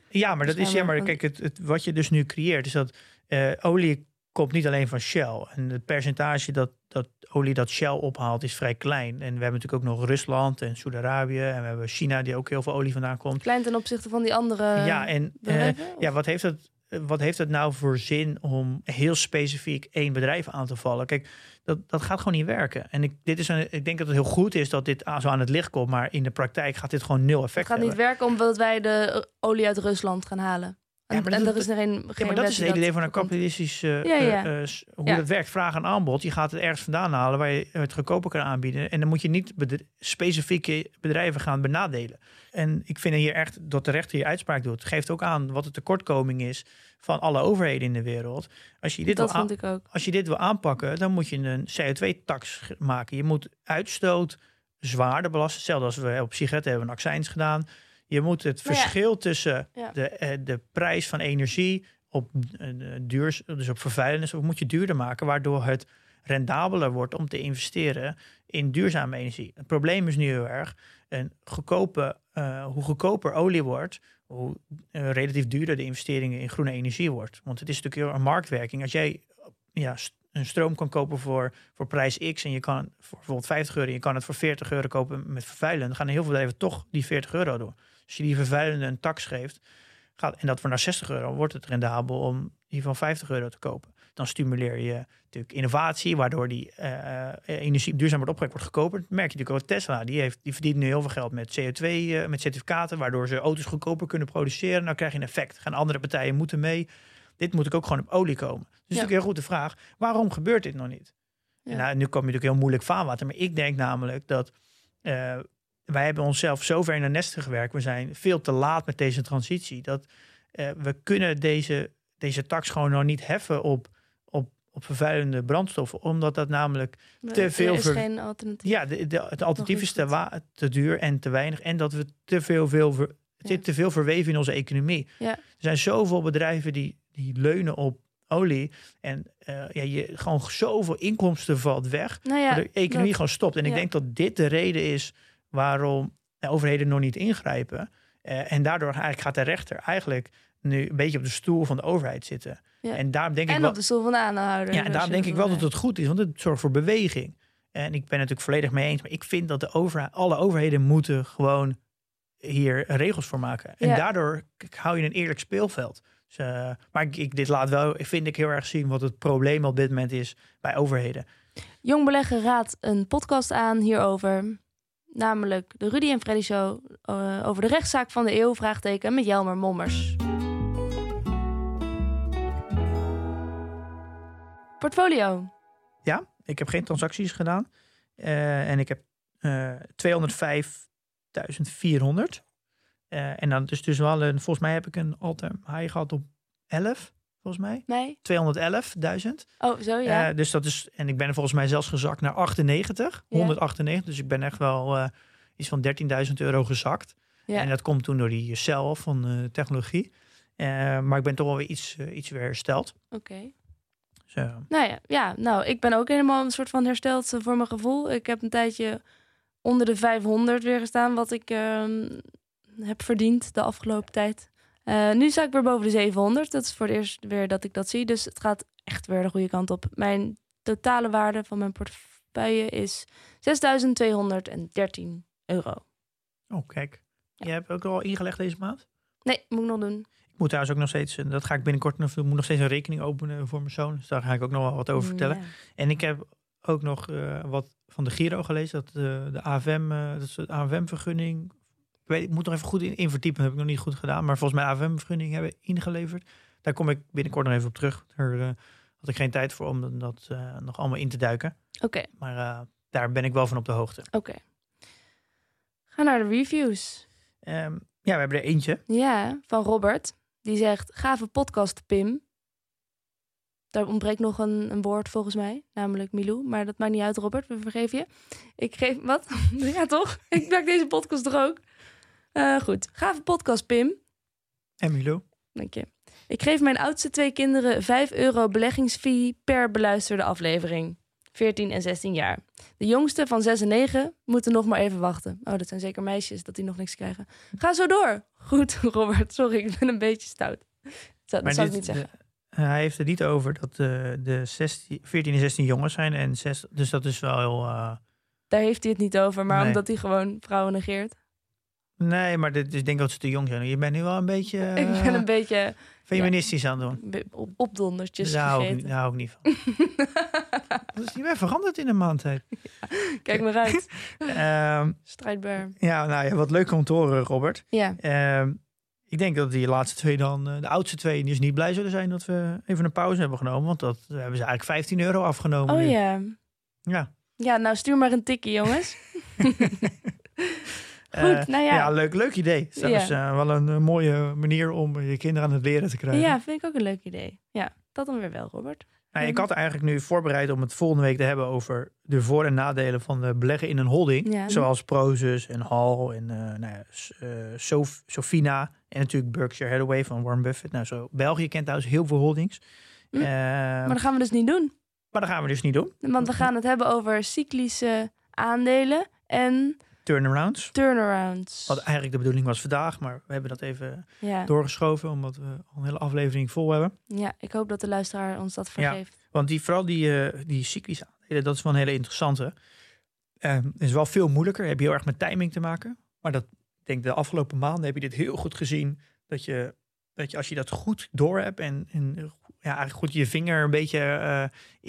D: Ja, maar dat is ja, maar
C: want-
D: kijk, het, het, wat je dus nu creëert, is dat eh, olie komt niet alleen van Shell. En het percentage dat, dat olie dat Shell ophaalt is vrij klein. En we hebben natuurlijk ook nog Rusland en Saudi-Arabië. En we hebben China, die ook heel veel olie vandaan komt.
C: Klein ten opzichte van die andere
D: ja, en eh,
C: bedrijven?
D: ja, wat heeft het. Wat heeft het nou voor zin om heel specifiek één bedrijf aan te vallen? Kijk, dat, dat gaat gewoon niet werken. En ik, dit is een, ik denk dat het heel goed is dat dit aan- zo aan het licht komt. Maar in de praktijk gaat dit gewoon nul
C: Het
D: effect
C: gaat niet
D: hebben.
C: werken omdat wij de olie uit Rusland gaan halen. En,
D: maar
C: en
D: dat-
C: er is er geen,
D: Ja,
C: geen
D: maar dat is het hele idee van een kapitalistisch eh,
C: Ja, ja.
D: eh, eh, hoe
C: Ja.
D: dat werkt. Vraag en aanbod. Je gaat het ergens vandaan halen waar je het goedkoper kan aanbieden. En dan moet je niet specifieke bedrijven gaan benadelen. En ik vind hier echt dat de rechter hier uitspraak doet. Geeft ook aan wat de tekortkoming is van alle overheden in de wereld. Als je dit,
C: Dat
D: wil,
C: ik ook.
D: als je dit wil aanpakken, dan moet je een CO2-tax maken. Je moet uitstoot zwaarder belasten. Hetzelfde als we op sigaretten hebben een accijns gedaan. Je moet het
C: Nou ja.
D: verschil tussen
C: Ja.
D: de, eh, de prijs van energie op eh, duur, dus op vervuilende, moet je duurder maken, waardoor het rendabeler wordt om te investeren in duurzame energie. Het probleem is nu heel erg, een goedkope, eh, hoe goedkoper olie wordt, hoe relatief duurder de investeringen in groene energie wordt. Want het is natuurlijk heel een marktwerking. Als jij ja, een stroom kan kopen voor, voor prijs X en je kan voor bijvoorbeeld 50 euro je kan het voor 40 euro kopen met vervuilen, dan gaan heel veel bedrijven toch die 40 euro doen. Als je die vervuilende een tax geeft, gaat, en dat voor naar 60 euro, wordt het rendabel om die van 50 euro te kopen. Dan stimuleer je natuurlijk innovatie, waardoor die eh, eh, energie duurzaam wordt opgewekt, wordt goedkoper. Dat merk je natuurlijk ook Tesla. Die, heeft, die verdient nu heel veel geld met CO2, eh, met certificaten, waardoor ze auto's goedkoper kunnen produceren. Nou krijg je een effect. Gaan andere partijen moeten mee. Dit moet ik ook gewoon op olie komen. Dus natuurlijk heel goed de vraag. Waarom gebeurt dit nog niet?
C: Ja.
D: En nou, nu kom je natuurlijk heel moeilijk vaarwater. Maar ik denk namelijk dat wij hebben onszelf zo ver in de nesten gewerkt. We zijn veel te laat met deze transitie. Dat eh, we kunnen deze, deze tax gewoon nog niet heffen op, op, op vervuilende brandstoffen. Omdat dat namelijk te
C: Er
D: veel
C: is
D: ver-
C: geen alternatief.
D: ja, de, de, het alternatief is te, duur en te weinig. En dat we te veel, veel ver- het
C: Ja.
D: zit te veel verweven in onze economie.
C: Ja.
D: Er zijn zoveel bedrijven die, die leunen op olie. En eh, ja, je, gewoon zoveel inkomsten valt weg.
C: Nou ja,
D: de economie
C: dat-
D: gewoon stopt. En ik denk dat dit de reden is waarom de overheden nog niet ingrijpen. Eh, en daardoor eigenlijk gaat de rechter eigenlijk nu een beetje op de stoel van de overheid zitten.
C: Ja.
D: En daarom denk ik wel,
C: op de stoel van de aanhouder.
D: ja, en daarom denk ik wel dat het goed is, want het zorgt voor beweging. En ik ben het natuurlijk volledig mee eens, maar ik vind dat de overheid, alle overheden moeten gewoon hier regels voor maken. En
C: Ja.
D: daardoor hou je een eerlijk speelveld. Dus, eh, maar ik, ik, dit laat wel, vind ik heel erg zien wat het probleem op dit moment is bij overheden.
C: Jong Beleggen raadt een podcast aan hierover. Namelijk de Rudy en Freddy Show eh, over de rechtszaak van de eeuw, vraagteken, met Jelmer Mommers. Portfolio.
D: Ja, ik heb geen transacties gedaan. Eh, en ik heb eh 205.400. Eh, en dan is dus wel een, volgens mij heb ik een all-time high gehad op 11, volgens mij.
C: Nee?
D: 211.000.
C: Oh, zo ja.
D: Eh, dus dat is, en ik ben er volgens mij zelfs gezakt naar 98,
C: Ja.
D: 198. Dus ik ben echt wel eh, iets van 13.000 euro gezakt.
C: ja.
D: En dat komt toen door die cel van eh, technologie. Maar ik ben toch wel weer iets, iets weer hersteld.
C: Oké.
D: Eh,
C: Nou ja, ja, nou, ik ben ook helemaal een soort van hersteld voor mijn gevoel. Ik heb een tijdje onder de 500 weer gestaan, wat ik ehm, heb verdiend de afgelopen tijd. Eh, nu sta ik weer boven de 700. Dat is voor het eerst weer dat ik dat zie. Dus het gaat echt weer de goede kant op. Mijn totale waarde van mijn portefeuille is 6.213 euro.
D: oh, kijk.
C: Ja.
D: Je hebt ook al ingelegd deze maand?
C: Nee, moet ik nog doen.
D: Ik moet trouwens ook nog steeds, dat ga ik binnenkort nog, ik moet nog steeds een rekening openen voor mijn zoon. Dus daar ga ik ook nog wel wat over vertellen.
C: Ja.
D: En ik heb ook nog eh, wat van de Giro gelezen. Dat de, de AFM, eh, dat is de AFM-vergunning. Ik, weet, ik moet nog even goed in, in verdiepen. Dat heb ik nog niet goed gedaan. Maar volgens mij AFM-vergunning hebben ingeleverd. Daar kom ik binnenkort nog even op terug. Daar eh, had ik geen tijd voor om dat eh, nog allemaal in te duiken.
C: Oké,
D: Maar eh, daar ben ik wel van op de hoogte.
C: oké. Ga naar de reviews.
D: Ehm, ja, we hebben er eentje.
C: Ja, van Robert. Die zegt, gave podcast, Pim. Daar ontbreekt nog een, een woord volgens mij, namelijk Milou. Maar dat maakt niet uit, Robert, we vergeven je. Ik geef, wat? ja, toch? Ik maak deze podcast toch ook? Eh, goed, gave podcast, Pim.
D: En Milo.
C: Dank je. Ik geef mijn oudste twee kinderen 5 euro beleggingsfee per beluisterde aflevering. 14 en 16 jaar. De jongste van 6 en 9 moeten nog maar even wachten. Oh, dat zijn zeker meisjes dat die nog niks krijgen. Ga zo door. Goed, Robert. Sorry, ik ben een beetje stout. Dat, dat zou ik niet zeggen.
D: de- hij heeft het niet over dat eh, de 16, 14 en 16 jongens zijn. En 6, dus dat is wel heel... eh,
C: Daar heeft hij het niet over, maar
D: Nee.
C: omdat hij gewoon vrouwen negeert.
D: Nee, maar dit, ik denk dat ze te jong zijn. Je bent nu wel een beetje
C: ik ben
D: eh,
C: een beetje
D: feministisch aan het doen.
C: op, opdondertjes
D: Daar hou, ik,
C: gegeten.
D: daar hou ik niet van. Dat is niet meer veranderd in een maand.
C: Kijk maar uit.
D: Ehm,
C: Strijdbaar.
D: ja, nou ja, wat leuk om te horen, Robert.
C: Ja,
D: Ehm, ik denk dat die laatste twee dan, eh, de oudste twee, dus niet blij zullen zijn dat we even een pauze hebben genomen. Want dat hebben ze eigenlijk 15 euro afgenomen.
C: Oh
D: nu.
C: ja.
D: Ja.
C: Ja, nou stuur maar een tikkie, jongens. Goed,
D: Eh,
C: nou ja.
D: leuk, leuk idee. Dat is eh, wel een eh, mooie manier om je kinderen aan het leren te krijgen.
C: Ja, vind ik ook een leuk idee. Ja, dat dan weer wel, Robert.
D: Nou, ik had eigenlijk nu voorbereid om het volgende week te hebben over de voor- en nadelen van de beleggen in een holding.
C: Ja.
D: Zoals Prozus en Hall en eh nou ja, eh, Sof- Sofina en natuurlijk Berkshire Hathaway van Warren Buffett. Nou, zo, België kent trouwens heel veel holdings.
C: Hm.
D: Eh,
C: Maar dat gaan we dus niet doen.
D: maar dat gaan we dus niet doen.
C: Want we gaan het hebben over cyclische aandelen en
D: Turnarounds.
C: turnarounds.
D: Wat eigenlijk de bedoeling was vandaag, maar we hebben dat even
C: Ja.
D: doorgeschoven omdat we al een hele aflevering vol hebben.
C: ja, ik hoop dat de luisteraar ons dat vergeeft.
D: Want die, vooral die, eh, die aandelen, dat is wel een hele interessante. Het is wel veel moeilijker. Heb je heel erg met timing te maken. Maar dat, ik denk de afgelopen maanden heb je dit heel goed gezien. Dat je, dat je als je dat goed door hebt en, en ja, eigenlijk goed je vinger een beetje eh,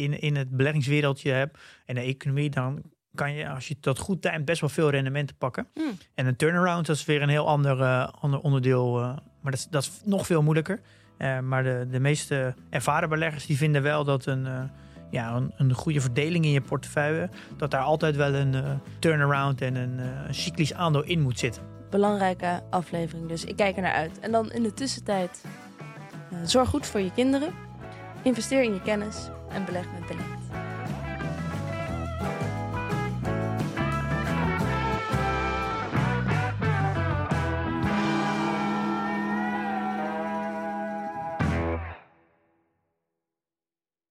D: in, in het beleggingswereldje hebt en de economie, dan kan je, als je dat goed timed, best wel veel rendementen pakken.
C: Hmm.
D: En een turnaround, dat is weer een heel ander, eh, ander onderdeel. eh, maar dat is, dat is nog veel moeilijker. Eh, maar de, de meeste ervaren beleggers die vinden wel dat een, ja, een, een goede verdeling in je portefeuille, dat daar altijd wel een turnaround en een, een cyclisch aandeel in moet zitten.
C: Belangrijke aflevering, dus ik kijk er naar uit. En dan in de tussentijd, zorg goed voor je kinderen. Investeer in je kennis en beleg met beleggen.